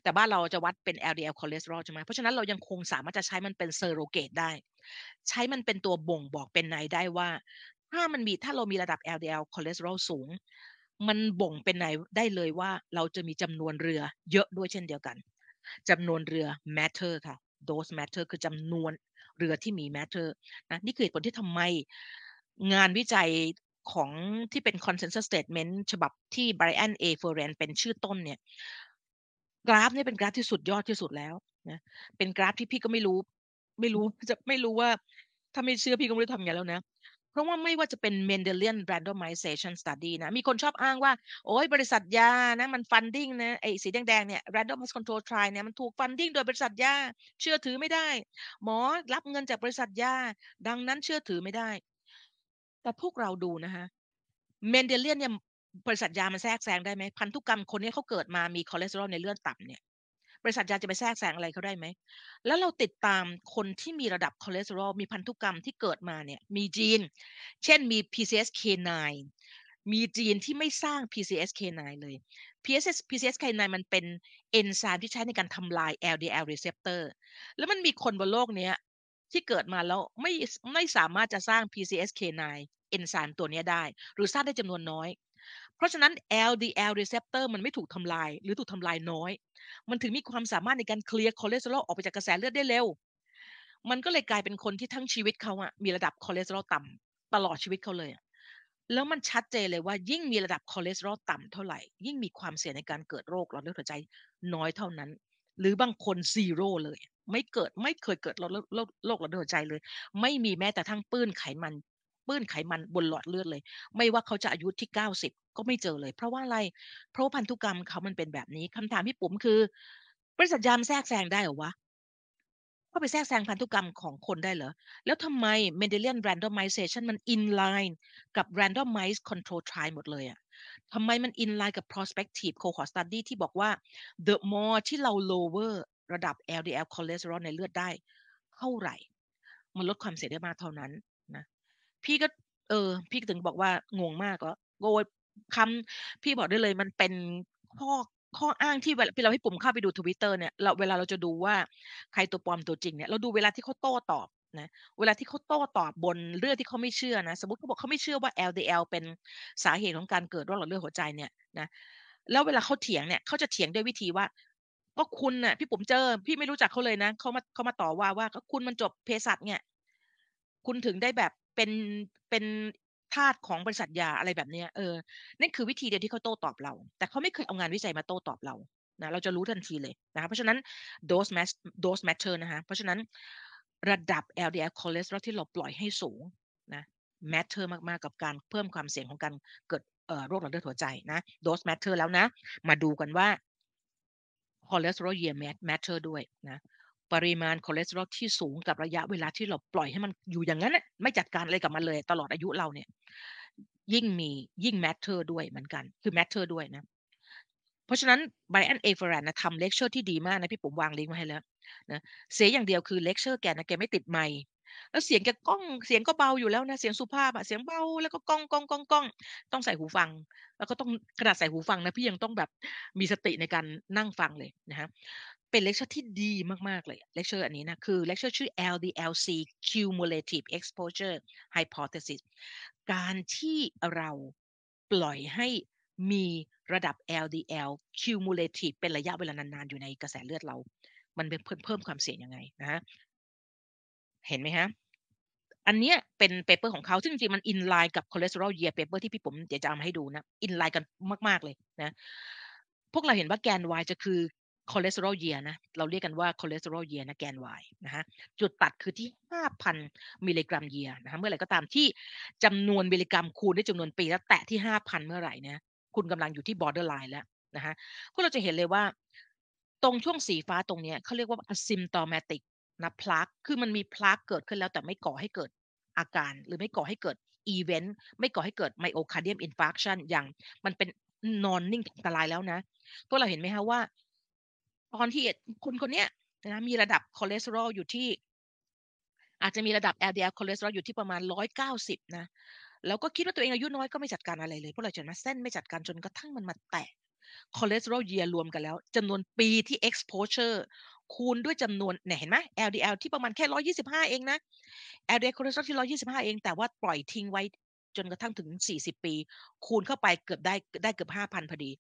A: แต่บ้านเราจะวัดเป็น LDL cholesterol ใช่ไหมเพราะฉะนั้นเรายังคงสามารถจะใช้มันเป็นเซอร์โรเกตได้ ใช้มันเป็นตัวบ่งบอกเป็นในได้ว่า ถ้ามันมีถ้าเรามีระดับ LDL cholesterol สูง มันบ่งเป็นในได้เลยว่าเราจะมีจำนวนเรือเยอะด้วยเช่นเดียวกันจำนวนเรือ matter ค่ะ dose matter คือจำนวนเรือที่มี matter นะนี่คือเหตุผลที่ทำไมงานวิจัยของที่เป็น consensus statement ฉบับที่ Brian A. Ferran เป็นชื่อต้นเนี่ยกราฟนี่เป็นกราฟที่สุดยอดที่สุดแล้วนะเป็นกราฟที่พี่ก็ไม่รู้ ไม่รู้จะไม่รู้ว่า ถ้าไม่เชื่อพี่ก็ไม่รู้ทำไงแล้วนะ เพราะว่าไม่ว่าจะเป็น Mendelian Randomization Study นะ มีคนชอบอ้างว่า โอ้ยบริษัทยานะ มัน funding นะ ไอ้สีแดงๆเนี่ย Randomized Control Trial เนี่ย มันถูก funding โดยบริษัทยา เชื่อถือไม่ได้ หมอรับเงินจากบริษัทยา ดังนั้นเชื่อถือไม่ได้ แต่พวกเราดูนะคะ Mendelian เนี่ยบริษัทยามันแทรกแซงได้ไหมพันธุกรรมคนนี้เขาเกิดมามีคอเลสเตอรอลในเลือดต่ำเนี่ย บริษัทยาจะไปแทรกแซงอะไรเขาได้ไหม แล้วเราติดตามคนที่มีระดับคอเลสเตอรอลมีพันธุกรรมที่เกิดมาเนี่ยมีจีน เช่นมี PCSK9 มีจีนที่ไม่สร้าง PCSK9 เลย PCS PCSK9 มันเป็นเอนไซม์ที่ใช้ในการทำลาย LDL receptor แล้วมันมีคนบนโลกนี้ที่เกิดมาแล้วไม่ไม่สามารถจะสร้าง PCSK9 เอนไซม์ตัวนี้ได้ หรือสร้างได้จำนวนน้อย เพราะฉะนั้น LDL receptor มันไม่ถูกทำลาย หรือถูกทำลายน้อย มันถึงมีความสามารถในการเคลียร์คอเลสเตอรอลออกไปจากกระแสเลือดได้เร็ว มันก็เลยกลายเป็นคนที่ทั้งชีวิตเขาอะมีระดับคอเลสเตอรอลต่ำตลอดชีวิตเขาเลยแล้วมันชัดเจนเลยว่ายิ่งมีระดับคอเลสเตอรอลต่ำเท่าไหร่ ยิ่งมีความเสี่ยงในการเกิดโรคหลอดเลือดหัวใจน้อยเท่านั้น หรือบางคน zero เลย ไม่เกิดไม่เคยเกิดโรคโรคโรคหลอดเลือดหัวใจเลย ไม่มีแม้แต่ทั้งปื้นไขมัน ปื้นไขมันบนหลอดเลือดเลย ไม่ว่าเขาจะอายุที่ 90 ก็ไม่เจอเลย เพราะว่าอะไร เพราะพันธุกรรมเขามันเป็นแบบนี้คำถามพี่ปุ๋มคือบริษัทยามันแทรกแซงได้เหรอวะก็ไปแทรกแซงพันธุกรรมของคนได้เหรอ แล้วทำไม Mendelian randomization มัน inline กับ randomized control trial หมดเลยอะทำไมมัน inline กับ prospective cohort study ที่บอกว่า the more ที่เรา lower ระดับ LDL cholesterol ในเลือดได้ เท่าไหร่ มันลดความเสี่ยงได้มากเท่านั้น พี่ก็ เออ พี่ถึงบอกว่างงมากก็โกยคำพี่บอกได้เลยมันเป็นข้อข้ออ้างที่เวลาเราให้ปุ่มเข้าไปดูทวิตเตอร์เนี่ยเราเวลาเราจะดูว่าใครตัวปลอมตัวจริงเนี่ยเราดูเวลาที่เขาโต้ตอบนะเวลาที่เขาโต้ตอบบนเรื่องที่เขาไม่เชื่อนะ สมมติเขาบอกเขาไม่เชื่อว่า LDL เป็นสาเหตุของการเกิดโรคหลอดเลือดหัวใจเนี่ยนะแล้วเวลาเขาเถียงเนี่ยเขาจะเถียงด้วยวิธีว่า ก็คุณน่ะพี่ผมเจอ พี่ไม่รู้จักเขาเลยนะเขามาเขามาต่อว่าว่าก็คุณมันจบเภสัชเนี่ย คุณถึงได้แบบ เป็น เป็นทาสของบริษัทยา อะไรแบบนี้เออ นั่นคือวิธีเดียวที่เขาโต้ตอบเรา แต่เขาไม่เคยเอางานวิจัยมาโต้ตอบเรา นะ เราจะรู้ทันทีเลยนะคะ เพราะฉะนั้น dose match dose matter นะคะ เพราะฉะนั้นระดับ LDL cholesterol ที่เราปล่อยให้สูงนะ matter มากๆกับการเพิ่มความเสี่ยงของการเกิดโรคหลอดเลือดหัวใจนะ dose matter แล้วนะ มาดูกันว่า cholesterol year matter ด้วยนะ ปริมาณคอเลสเตอรอลที่สูงกับระยะเวลาที่เราปล่อยให้มันอยู่อย่างนั้นไม่จัดการอะไรกับมันเลย ตลอดอายุเราเนี่ย ยิ่งมียิ่ง matter ด้วยเหมือนกัน คือ matter ด้วยนะ เพราะฉะนั้น Brian Ference นะทำเลคเชอร์ที่ดีมากนะพี่ปุ๋มวางลิงก์มาให้แล้วนะเสียอย่างเดียวคือเลคเชอร์แกนะแกไม่ติดไมค์แล้วเสียงแกก้องเสียงก็เบาอยู่แล้วนะเสียงสุภาพอะเสียงเบาแล้วก็ก้องก้องก้องก้องต้องใส่หูฟัง แล้วก็ต้องขนาดใส่หูฟังนะพี่ยังต้องแบบมีสติในการนั่งฟังเลยนะฮะ เป็นเลคเชอร์ที่ดีมากๆเลยเลคเชอร์อันนี้นะ คือเลคเชอร์ชื่อ LDLC cumulative exposure hypothesis การที่เราปล่อยให้มีระดับ LDL cumulative เป็นระยะเวลานานๆ อยู่ในกระแสเลือดเรา มันเป็นเพิ่มเพิ่มความเสี่ยงยังไงนะฮะ เห็นไหมฮะ อันเนี้ยเป็น paper ของเขา ซึ่งจริงๆ มัน in line กับ cholesterol year paper ที่พี่ปุ๋มเดี๋ยวจะเอามาให้ดูนะ in line กันมากๆเลยนะ พวกเราเห็นว่าแกน Y จะคือ cholesterol year นะเราเรียกกันว่า cholesterol year นะแกน Y นะฮะจุดตัดคือที่ 5,000 มิลลิกรัมเยียนะฮะเมื่อไหร่ก็ตามที่จำนวนมิลลิกรัมคูณด้วยจำนวนปีแล้วแตะที่ 5,000 เมื่อไหร่นะคุณกำลังอยู่ที่ borderline แล้วนะฮะพวกเราจะเห็นเลยว่า ตรงช่วงสีฟ้าตรงนี้เขาเรียกว่า asymptomatic นะ plaque คือมันมี plaque เกิดขึ้นแล้วแต่ไม่ก่อให้เกิดอาการหรือไม่ก่อให้เกิดอีเวนต์ไม่ก่อให้เกิด myocardial infarction อย่างมันเป็นนอนนิ่งอันตรายแล้วนะพวกเราเห็นไหมคะว่า ตอนที่คนคนนี้นะมีระดับคอเลสเตอรอลอยู่ที่ อาจจะมีระดับ LDL คอเลสเตอรอลอยู่ที่ประมาณร้อยเก้าสิบนะแล้วก็คิดว่าตัวเองอายุน้อยก็ไม่จัดการอะไรเลยเพวกเราจะมาเส้นไม่จัดการจนกระทั่งมันมาแตะคอเลสเตอรอลเยียรวมกันแล้วจำนวนปีที่ exposure คูณด้วยจำนวนเนี่ยเห็นไหม LDL ที่ประมาณแค่ร้อยี่สิบห้าเองนะ LDL คอเลสเตอรอลที่ร้อยี่สิบห้าเอง แต่ว่าปล่อยทิ้งไว้จนกระทั่งถึงสี่สิบปี คูณเข้าไปเกือบได้ได้เกือบห้าพันพอดี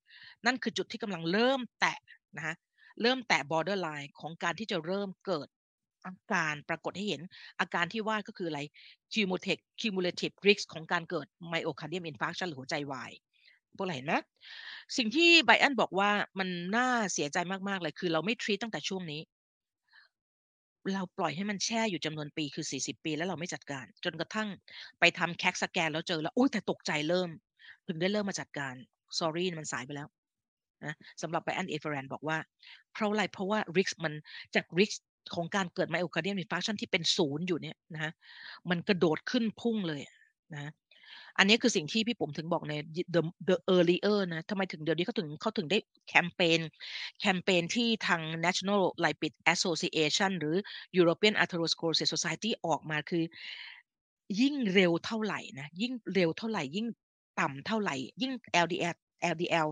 A: นั่นคือจุดที่กำลังเริ่มแตะนะฮะ เริ่มแตะ borderline ของการที่จะเริ่มเกิดอาการปรากฏให้เห็น อาการที่ว่าก็คืออะไร cumulative cumulative risk ของการเกิด myocardium infarction หรือหัวใจวายพวกเราเห็นไหมสิ่งที่ไบอันบอกว่ามันน่าเสียใจมากๆเลยคือเราไม่ทรีตตั้งแต่ช่วงนี้ เราปล่อยให้มันแช่อยู่จำนวนปีคือ 40 ปี แล้วเราไม่จัดการ จนกระทั่งไปทำ CAT scan แล้วเจอแล้วอุ๊ยแต่ตกใจเริ่ม ถึงได้เริ่มมาจัดการ Sorry มันสายไปแล้ว นะสำหรับ Brian A. Ferrand บอกว่า เพราะอะไรเพราะว่า risk มันจาก risk ของการเกิด myocardial infarction ที่เป็น0อยู่เนี่ยนะคะมันกระโดดขึ้นพุ่งเลยนะอันนี้คือสิ่งที่พี่ผมถึงบอกใน the the earlier นะทำไมถึงเดี๋ยวนี้เขาถึงเขาถึงได้แคมเปญแคมเปญที่ทาง National Lipid Association หรือ European Atherosclerosis Society ออกมาคือ ยิ่งเร็วเท่าไหร่นะยิ่งเร็วเท่าไหร่ยิ่งต่ำเท่าไหร่ ยิ่ง LDL LDL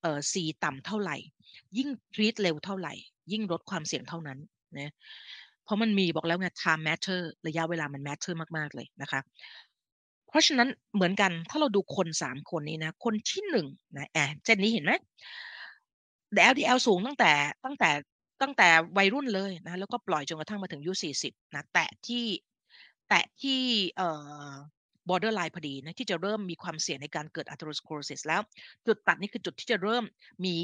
A: เอ่อ C ต่ำเท่าไหร่ ยิ่ง treat เร็วเท่าไหร่ ยิ่งลดความเสี่ยงเท่านั้นนะเพราะมันมีบอกแล้วไง time matter ระยะเวลามัน matter มาก ๆ เลยนะคะ เพราะฉะนั้นเหมือนกันถ้าเราดูคน3คนนี้นะ คนที่1นะแอะเส้นนี้เห็นไหม LDL สูงตั้งแต่ตั้งแต่ตั้งแต่วัยรุ่นเลยนะแล้วก็ปล่อยจนกระทั่งมาถึงอายุ40นะแตะที่แตะที่เอ่อ borderline พอดีนะที่จะเริ่มมีความเสี่ยงในการเกิด atherosclerosis แล้ว จุดตัดนี่คือจุดที่จะเริ่มมี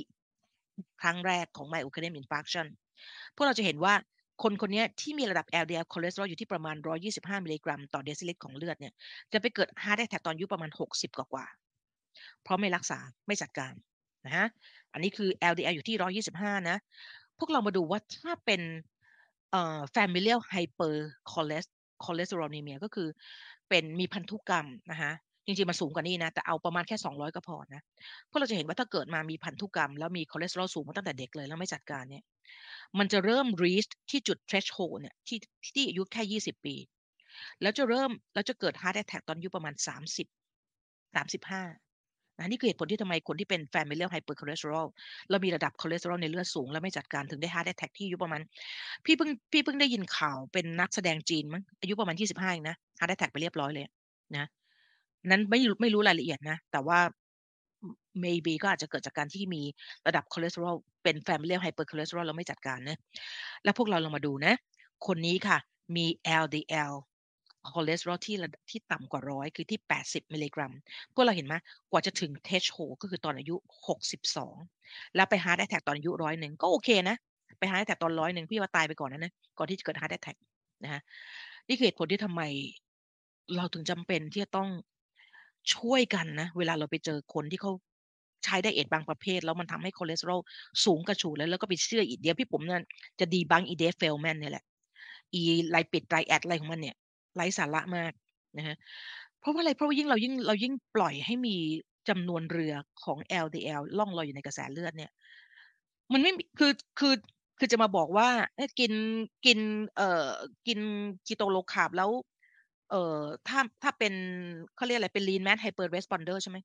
A: ครั้งแรกของ myocardial infarction พวกเราจะเห็นว่าคนคนนี้ที่มีระดับ LDL คอเลสเตอรอลอยู่ที่ประมาณ 125 มิลลิกรัม ต่อเดซิลิตรของเลือดเนี่ยจะไปเกิด heart attack ตอนอายุประมาณ 60 กว่าเพราะไม่รักษาไม่จัดการนะฮะอันนี้คือ LDL อยู่ที่ 125 นะ พวกเรามาดูว่าถ้าเป็นเอ่อ familial hypercholesterolemia ก็คือ เป็นมีพันธุกรรมนะคะจริงๆมันสูงกว่านี้นะแต่เอาประมาณแค่ 200 ก็พอนะเพราะเราจะเห็นว่าถ้าเกิดมามีพันธุกรรม แล้วมีคอเลสเตอรอลสูงมาตั้งแต่เด็กเลยแล้วไม่จัดการเนี่ย มันจะเริ่ม reach ที่จุด threshold เนี่ยที่ที่อายุแค่ 20 ปี แล้วจะเริ่มแล้วจะเกิด heart attack ตอนอายุประมาณ 30 35 นะนี่คือเหตุผลที่ทำไมคนที่เป็น familial hypercholesterol แล้วมีระดับคอเลสเตอรอลในเลือดสูง แล้วไม่จัดการถึงได้ heart attack ที่อายุประมาณพี่เพิ่งพี่เพิ่งได้ยินข่าวเป็นนักแสดงจีนมั้งอายุประมาณ 25เองนะ heart attack ไปเรียบร้อยเลยนะนั้นไม่รู้ไม่รู้รายละเอียดนะ แต่ว่า maybe ก็อาจจะเกิดจากการที่มีระดับคอเลสเตอรอลเป็น familial hypercholesterol แล้วไม่จัดการนะ แล้วพวกเราลองมาดูนะ คนนี้ค่ะ มี LDL คอเลสเตอรอลที่ระที่ต่ำกว่าร้อยคือที่ 80 มิลลิกรัม พวกเราเห็นไหมกว่าจะถึง threshold ก็คือตอนอายุ 62 แล้วไป heart attack ตอนอายุร้อยหนึ่งก็โอเคนะ ไป heart attack ตอนร้อยหนึ่งพี่ว่าตายไปก่อนนะนะก่อนที่จะเกิด heart attack นะฮะนี่คือเหตุผลที่ทำไมเราถึงจำเป็นที่จะต้องช่วยกันนะ เวลาเราไปเจอคนที่เขาใช้ diet บางประเภท แล้วมันทำให้คอเลสเตอรอลสูงกระฉูดแล้วแล้วก็ไปเชื่ออีเดียพี่ผมนี่ยจะดีบังอีเดฟเฟลแมนเนี่ยแหละอีไลปิดไตรแอดอะไรของมันเนี่ย ไร้สาระมากนะฮะเพราะว่าอะไร เพราะว่ายิ่งเรายิ่งเรายิ่งปล่อยให้มีจำนวนเรือของ LDL ล่องลอยอยู่ในกระแสเลือดเนี่ย มันไม่คือคือคือจะมาบอกว่ากินกิน เอ่อกินคีโตโลคาร์บแล้ว เอ่อถ้าถ้าเป็นเขาเรียกอะไรเป็น lean mass hyper responder ใช่ไหม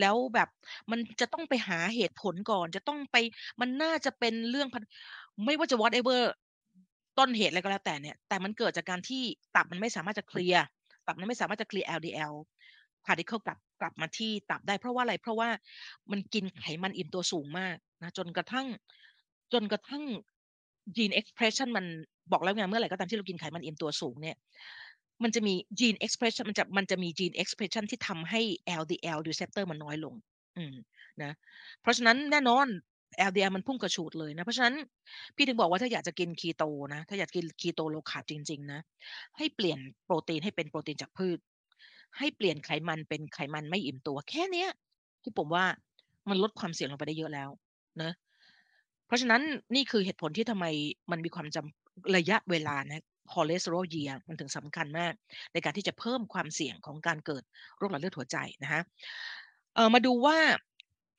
A: แล้วแบบมันจะต้องไปหาเหตุผลก่อน จะต้องไปมันน่าจะเป็นเรื่องพันไม่ว่าจะ whatever ต้นเหตุอะไรก็แล้วแต่เนี่ย แต่มันเกิดจากการที่ตับมันไม่สามารถจะเคลียร์ตับมันไม่สามารถจะเคลียร์ LDL particle กลับกลับมาที่ตับได้เพราะว่าอะไร เพราะว่ามันกินไขมันอิ่มตัวสูงมากนะจนกระทั่งจนกระทั่ง gene expression มันบอกแล้วไงเมื่อไหร่ก็ตามที่เรากินไขมันอิ่มตัวสูงเนี่ยมันจะมี gene expression มันจะมันจะมี gene expression ที่ทำให้ LDL receptor มันน้อยลง อืมนะเพราะฉะนั้นแน่นอน LDL มันพุ่งกระฉูดเลยนะ เพราะฉะนั้นพี่ถึงบอกว่าถ้าอยากจะกินคีโตนะ ถ้าอยากกินคีโตโลคาร์บจริง ๆ นะ ให้เปลี่ยนโปรตีนให้เป็นโปรตีนจากพืช ให้เปลี่ยนไขมันเป็นไขมันไม่อิ่มตัว แค่เนี้ย ที่ผมว่ามันลดความเสี่ยงลงไปได้เยอะแล้วนะเพราะฉะนั้นนี่คือเหตุผลที่ทำไมมันมีความจำระยะเวลานะ cholesterol year มันถึงสำคัญมาก ในการที่จะเพิ่มความเสี่ยงของการเกิดโรคหลอดเลือดหัวใจนะฮะเออมาดูว่า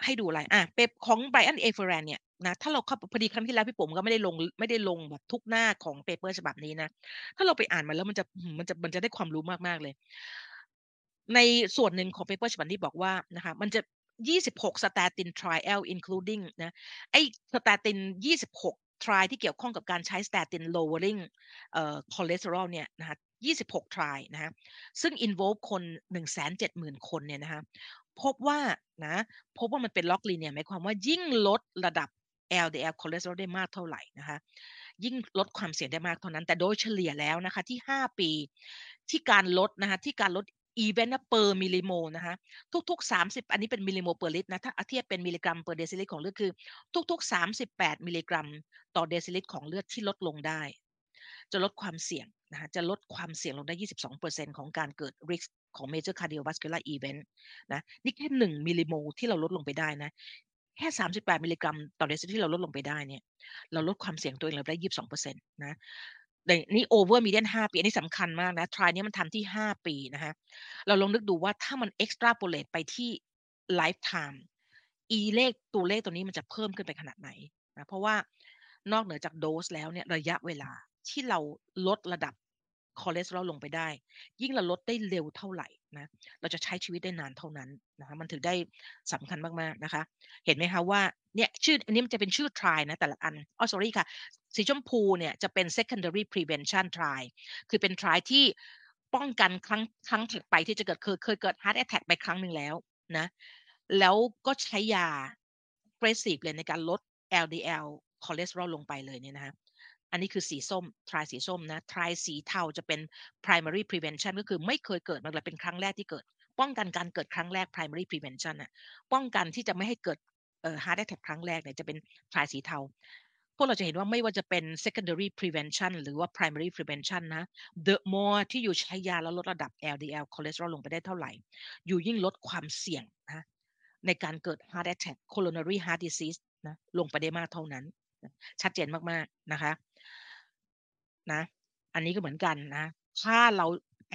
A: ให้ดูอะไรอะ paper ของ Brian Ference เนี่ยนะถ้าเราเข้าพอดีครั้งที่แล้วพี่ปุ๋มก็ไม่ได้ลงไม่ได้ลงแบบทุกหน้าของ paper ฉบับนี้นะถ้าเราไปอ่านมาแล้วมันจะมันจะมันจะได้ความรู้มากๆเลย ในส่วนหนึ่งของ paper ฉบับนี้บอกว่านะคะมันจะ 26 statin trial including นะไอ้ statin 26 trial ที่เกี่ยวข้องกับการใช้ statin lowering เอ่อ cholesterol เนี่ยนะคะ26 trial นะฮะซึ่ง involve คน 170,000 คนเนี่ยนะคะ พบว่านะพบว่ามันเป็น log linear หมายความว่ายิ่งลดระดับ LDL คอเลสเตอรอลได้มากเท่าไหร่นะคะยิ่งลดความเสี่ยงได้มากเท่านั้น แต่โดยเฉลี่ยแล้วนะคะที่ 5 ปีที่การลดนะคะที่การลด event per millimole นะคะทุกๆ 30 อันนี้เป็น millimole per ลิตรนะถ้าเทียบเป็นมิลลิกรัม per เดซิลิตรของเลือดคือ ทุก ๆ 38 มิลลิกรัม ต่อเดซิลิตรของเลือดที่ลดลงได้ จะลดความเสี่ยงนะคะจะลดความเสี่ยงลงได้ 22%ของการเกิด risk ของ major cardiovascular event นะนี่แค่1 millimole ที่เราลดลงไปได้นะแค่ 38 มิลลิกรัม ต่อเดซิลิตรที่เราลดลงไปได้เนี่ย เราลดความเสี่ยงตัวเองเราได้ 22%นต์นะในนี่ over median 5ปี อันนี้สำคัญมากนะ trial นี้มันทำที่ 5 ปีนะคะเราลองนึกดูว่าถ้ามัน extrapolate ไปที่ lifetime อีเลขตัวเลขตัวนี้มันจะเพิ่มขึ้นไปขนาดไหนนะ เพราะว่านอกเหนือจากโดสแล้วเนี่ยระยะเวลาที่เราลดระดับ คอเลสเตอรอลลงไปได้ ยิ่งเราลดได้เร็วเท่าไหร่นะเราจะใช้ชีวิตได้นานเท่านั้นนะคะมันถึงได้สำคัญมากๆนะคะ เห็นไหมคะว่าเนี่ยชื่ออันนี้มันจะเป็นชื่อ try นะแต่ละอันอ๋อ sorry ค่ะสีชมพูเนี่ยจะเป็น secondary prevention try คือเป็น try ที่ป้องกันครั้งครั้งถัดไปที่จะเกิดเคยเคยเกิด heart attack ไปครั้งหนึ่งแล้วนะแล้วก็ใช้ยา aggressive เลยในการลด LDL คอเลสเตอรอลลงไปเลยเนี่ยนะคะ อันนี้คือสีส้มทรายสีส้มนะทรายสีเทาจะเป็น primary prevention ก็คือไม่เคยเกิดมาเลยเป็นครั้งแรกที่เกิด ป้องกันการเกิดครั้งแรก primary prevention น่ะป้องกันที่จะไม่ให้เกิดเอ่อ heart attack ครั้งแรกเนี่ยจะเป็นทรายสีเทาพวกเราจะเห็นว่าไม่ว่าจะเป็น secondary prevention หรือว่า primary prevention นะ the more ที่อยู่ใช้ยาแล้วลดระดับ LDL คอเลสเตอรอลลงไปได้เท่าไหร่ อยู่ยิ่งลดความเสี่ยงนะในการเกิด heart attack coronary heart disease นะลงไปได้มากเท่านั้น ชัดเจนมากๆนะคะนะอันนี้ก็เหมือนกันนะถ้าเรา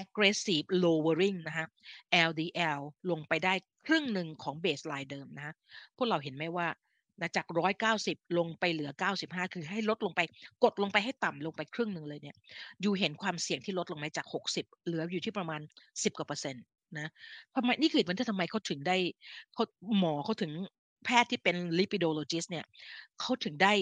A: aggressive lowering นะคะ LDL ลงไปได้ครึ่งหนึ่งของ baseline เดิมนะพวกเราเห็นไหมว่านะจาก 190 ลงไปเหลือ 95 คือให้ลดลงไปกดลงไปให้ต่ำลงไปครึ่งหนึ่งเลยเนี่ยอยู่เห็นความเสี่ยงที่ลดลงไหมจาก 60 เหลืออยู่ที่ประมาณ 10 กว่าเปอร์เซ็นต์นะทำไมนี่คือเหตุผลที่ทำไมเขาถึงได้เขาหมอเขาถึงแพทย์ที่เป็น lipidologist เนี่ยเขาถึงได้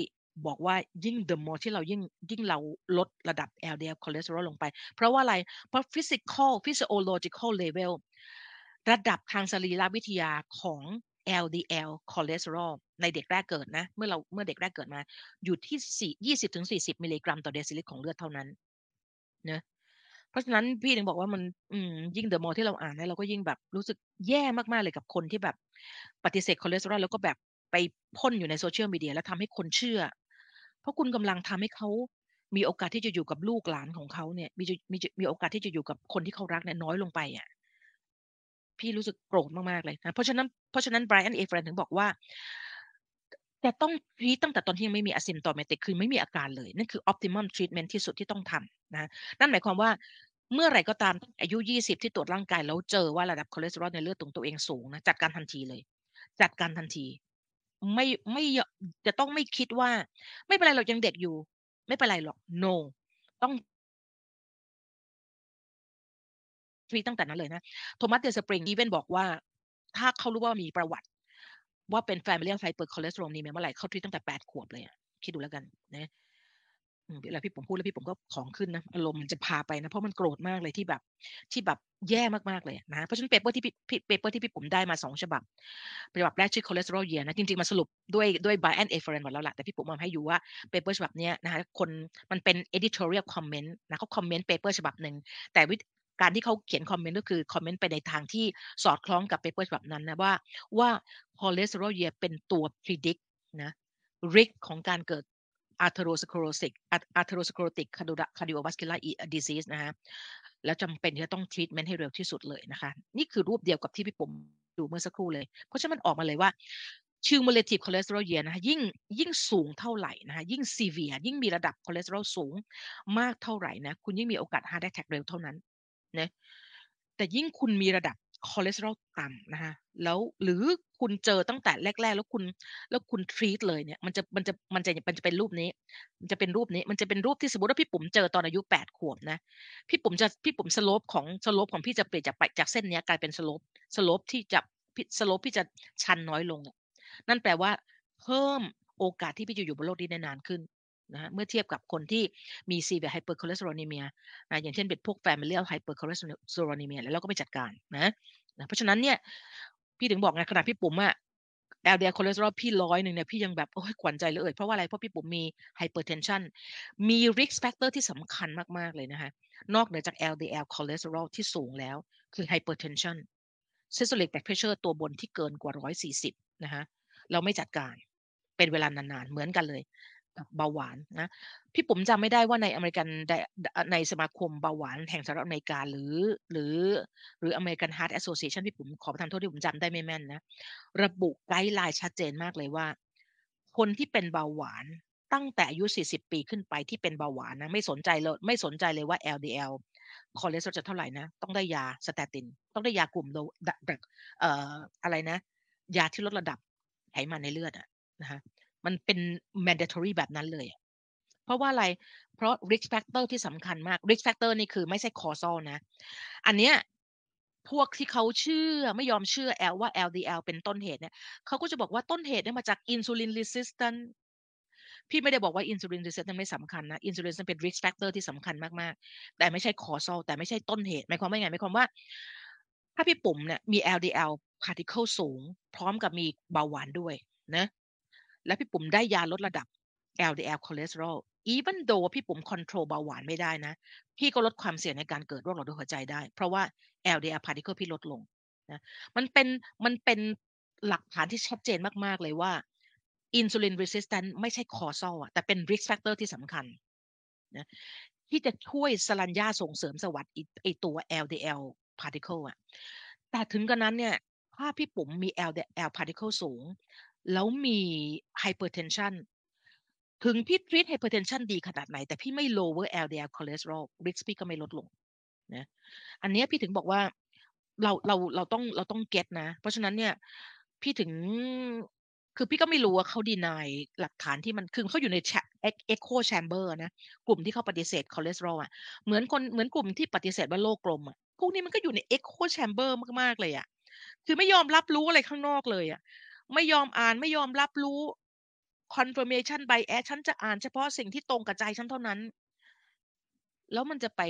A: บอกว่ายิ่ง the more ที่เรายิ่งยิ่งเราลดระดับ LDL cholesterol ลงไป เพราะว่าอะไร เพราะ physical physiological level ระดับทางสรีรวิทยาของ LDL cholesterol ในเด็กแรกเกิดนะ เมื่อเราเมื่อเด็กแรกเกิดมา อยู่ที่4 20ถึง40 มิลลิกรัมต่อเดซิลิตรของเลือดเท่านั้นเนะเพราะฉะนั้นพี่ถึงบอกว่ามันยิ่ง the more ที่เราอ่านแล้วเราก็ยิ่งแบบรู้สึกแย่มากๆเลยกับคนที่แบบปฏิเสธคอเลสเตอรอลแล้วก็แบบไปพ่นอยู่ในโซเชียลมีเดียแล้วทำให้คนเชื่อเราะคุณกำลังทำให้เขามีโอกาสที่จะอยู่กับลูกหลานของเขาเนี่ยมีมีมีโอกาสที่จะอยู่กับคนที่เขารักเนี่ยน้อยลงไปอะพี่รู้สึกโกรธมากๆเลยนะเพราะฉะนั้นเพราะฉะนั้น Brian Ference ถึงบอกว่าแต่ต้องทีตั้งแต่ตอนที่ยังไม่มี asymptomatic คือไม่มีอาการเลย นั่นคือ optimum treatment ที่สุดที่ต้องทำนะนั่นหมายความว่าเมื่อไรก็ตามอายุ 20 ที่ตรวจร่างกายแล้วเจอว่าระดับคอเลสเตอรอลในเลือดของตัวเองสูงนะจัดการทันทีเลย จัดการทันที ไม่ไม่จะต้องไม่คิดว่า ไม่เป็นไรเรายังเด็กอยู่ ไม่เป็นไรหรอก no ต้อง treat ตั้งแต่นั้นเลยนะ Thomas Dayspring even บอกว่า ถ้าเขารู้ว่ามีประวัติ ว่าเป็น familial hypercholesterolemia เมื่อไหร่เขา treat ตั้งแต่แปดขวบเลยอะคิดดูแล้วกันนะ เวลาพี่ปุ๋มพูดแล้วพี่ปุ๋มก็ของขึ้นนะอารมณ์มันจะพาไปนะเพราะมันโกรธมากเลยที่แบบที่แบบแย่มากๆเลยนะเพราะฉะนั้น paper ที่พี่ paper ที่พี่ปุ๋มได้มาสองฉบับฉบับแรกชื่อ cholesterol year นะจริงๆมาสรุปด้วยด้วย b แอนเอฟเฟอร์หมดแล้วล่ะแต่พี่ปุ๋มมาให้ดูว่า paper ฉบับนี้นะคะคนมันเป็น editorial comment นะเขาคอมเมนต์ paper ฉบับหนึ่งแต่วิธีการที่เขาเขียนคอมเมนต์ก็คือคอมเมนต์ไปในทางที่สอดคล้องกับ paper ฉบับนั้นนะว่าว่า cholesterol year เป็นตัว predict นะ risk ของการเกิด atherosclerotic atherosclerotic cardiovascular disease นะฮะแล้วจำเป็นที่จะต้อง treatment ให้เร็วที่สุดเลยนะคะ นี่คือรูปเดียวกับที่พี่ปุ๋มดูเมื่อสักครู่เลย เพราะฉะนั้นมันออกมาเลยว่า cumulative cholesterol year นะคะยิ่งยิ่งสูงเท่าไหร่นะคะยิ่ง severe ยิ่งมีระดับคอเลสเตอรอลสูงมากเท่าไหร่นะคุณยิ่งมีโอกาส heart attack เร็วเท่านั้นนะแต่ยิ่งคุณมีระดับ คอเลสเตอรอลต่ำนะคะแล้วหรือคุณเจอตั้งแต่แรก ๆ แล้วคุณแล้วคุณ treat เลยเนี่ยมันจะมันจะมันจะมันจะเป็นรูปนี้ มันจะเป็นรูปนี้ มันจะเป็นรูปที่สมมติว่าพี่ปุ๋มเจอตอนอายุแปดขวบนะพี่ปุ๋มจะพี่ปุ๋ม slope ของ slope ของพี่จะเปลี่ยนจากไปจากเส้นนี้กลายเป็น slope slope ที่จะ slope พี่จะชันน้อยลงนั่นแปลว่า เพิ่มโอกาสที่พี่จะอยู่บนโลกนี้ได้นานขึ้น นะเมื่อเทียบกับคนที่มี severe hypercholesterolemia นะอย่างเช่นเป็นพวก familial hypercholesterolemia แล้วเราก็ไปจัดการนะนะเพราะฉะนั้นเนี่ยพี่ถึงบอกไงขนาดพี่ปุ๋มอะ LDL คอเลสเตอรอลพี่ร้อยหนึ่งเนี่ยพี่ยังแบบโอ้ยขวัญใจเลยเพราะว่าอะไรเพราะพี่ปุ๋มมี hypertension มี risk factor ที่สำคัญมากๆเลยนะคะนอกเหนือจาก LDL คอเลสเตอรอลที่สูงแล้ว คือ hypertension systolic blood pressure ตัวบนที่เกินกว่า 140 นะคะเราไม่จัดการเป็นเวลานานๆ เหมือนกันเลย เบาหวานนะพี่ปุ๋มจำไม่ได้ว่าในอเมริกันในสมาคมเบาหวานแห่งสหรัฐอเมริกาหรือ หรือ หรือ American Heart Association พี่ปุ๋มขอประทานโทษที่ผมจำได้ไม่แม่นนะระบุ guideline ชัดเจนมากเลยว่า คนที่เป็นเบาหวานตั้งแต่อายุ 40 ปีขึ้นไปที่เป็นเบาหวานนะไม่สนใจเลยไม่สนใจเลยว่า LDL คอเลสเตอรอลจะเท่าไหร่นะ ต้องได้ยา statin ต้องได้ยากลุ่ม low เอ่ออะไรนะ ยาที่ลดระดับไขมันในเลือดอะนะฮะ มันเป็น mandatory แบบนั้นเลย เพราะว่าอะไร เพราะ risk factor ที่สำคัญมาก risk factor นี่คือไม่ใช่ causal นะ อันเนี้ยพวกที่เขาเชื่อไม่ยอมเชื่อ L ว่า LDL เป็นต้นเหตุเนี่ยเขาก็จะบอกว่าต้นเหตุเนี่ยมาจาก insulin resistant พี่ไม่ได้บอกว่า insulin resistant ไม่สำคัญนะ insulin resistant เป็น risk factor ที่สำคัญมากๆ แต่ไม่ใช่ causal แต่ไม่ใช่ต้นเหตุหมายความว่าไงหมายความว่า ถ้าพี่ปุ๋มเนี่ยมี LDL particle สูง พร้อมกับมีเบาหวานด้วยนะ และพี่ปุ๋มได้ยาลดระดับ LDL คอเลสเตอรอล even though พี่ปุ๋มคอนโทรลเบาหวานไม่ได้นะ พี่ก็ลดความเสี่ยงในการเกิดโรคหลอดเลือดหัวใจได้ เพราะว่า LDL particle พี่ลดลงนะมันเป็นมันเป็นหลักฐานที่ชัดเจนมากๆเลยว่า insulin resistant ไม่ใช่ causal อะแต่เป็น risk factor ที่สำคัญนะที่จะช่วยสลัญญาส่งเสริมสวัสดิ์ไอตัว LDL particle อะแต่ถึงกระนั้นเนี่ยถ้าพี่ปุ๋มมี LDL particle สูง แล้วมี hypertension ถึงพี่ทรีต hypertension ดีขนาดไหน แต่พี่ไม่ lower LDL cholesterol risk พี่ก็ไม่ลดลงนะอันนี้พี่ถึงบอกว่าเราเราเราต้องเราต้อง get นะ เพราะฉะนั้นเนี่ยพี่ถึงคือพี่ก็ไม่รู้ว่าเขา deny หลักฐานที่มันคือเขาอยู่ใน echo chamber นะกลุ่มที่เขาปฏิเสธคอเลสเตอรอลอะเหมือนคนเหมือนกลุ่มที่ปฏิเสธว่าโลกกลมอะพวกนี้มันก็อยู่ใน echo chamber มากๆเลยอะคือไม่ยอมรับรู้อะไรข้างนอกเลยอะ ไม่ยอมอ่านไม่ยอมรับรู้ confirmation bias ฉันจะอ่านเฉพาะสิ่งที่ตรงกับใจฉันเท่านั้น แล้วมันจะไป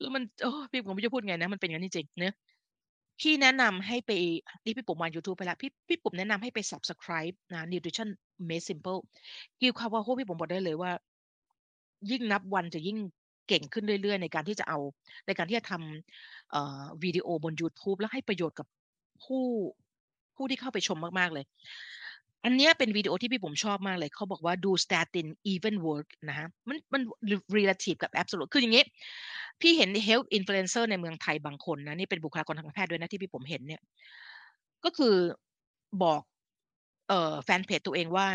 A: แล้วมันโอ้พี่ผมไม่จะพูดไงนะ มันเป็นอย่างนั้จริงเนะพี่แนะนำให้ไปนี่พี่ปุ่มมา YouTube ไปแล้วพี่พี่ปุ่มแนะนำให้ไป subscribe นะ nutrition made simple กิวคาว่าโฮพี่ผมบอกได้เลยว่า ยิ่งนับวันจะยิ่งเก่งขึ้นเรื่อยๆ ในการที่จะเอาในการที่จะทำวิดีโอบน YouTube แล้วให้ประโยชน์กับผู้ ผู้ที่เข้าไปชมมาก ๆ เลย อันนี้เป็นวิดีโอที่พี่ผมชอบมากเลย เขาบอกว่าดู statin even work นะฮะ มันมัน relative กับ absolute คืออย่างนี้ พี่เห็น health influencer ในเมืองไทยบางคนนะ นี่เป็นบุคลากรทางแพทย์ด้วยนะที่พี่ผมเห็นเนี่ย ก็คือบอกเอ่อแฟนเพจตัวเองว่า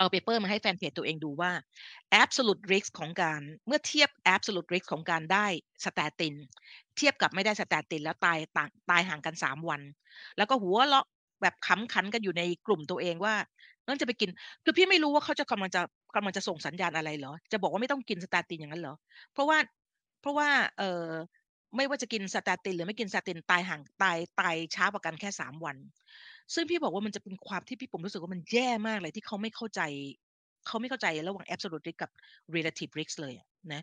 A: เอาเปเปอร์มาให้แฟนเพจตัวเองดูว่า absolute risk ของการเมื่อเทียบ absolute risk ของการได้ statin เทียบกับไม่ได้ statin แล้วตายต่างตายห่างกันสามวัน แล้วก็หัวเราะแบบขำขันกันอยู่ในกลุ่มตัวเองว่านั่นจะไปกิน คือพี่ไม่รู้ว่าเขาจะกำลังจะกำลังจะส่งสัญญาณอะไรเหรอ จะบอกว่าไม่ต้องกิน statin อย่างนั้นเหรอ เพราะว่าเพราะว่าเออไม่ว่าจะกิน statin หรือไม่กิน statin ตายห่างตายตายช้ากว่ากันแค่สามวัน ซึ่งพี่บอกว่ามันจะเป็นความที่พี่ปุ๋มรู้สึกว่ามันแย่มากเลยที่เขาไม่เข้าใจ เขาไม่เข้าใจระหว่าง absolute risk กับ relative risk เลยนะ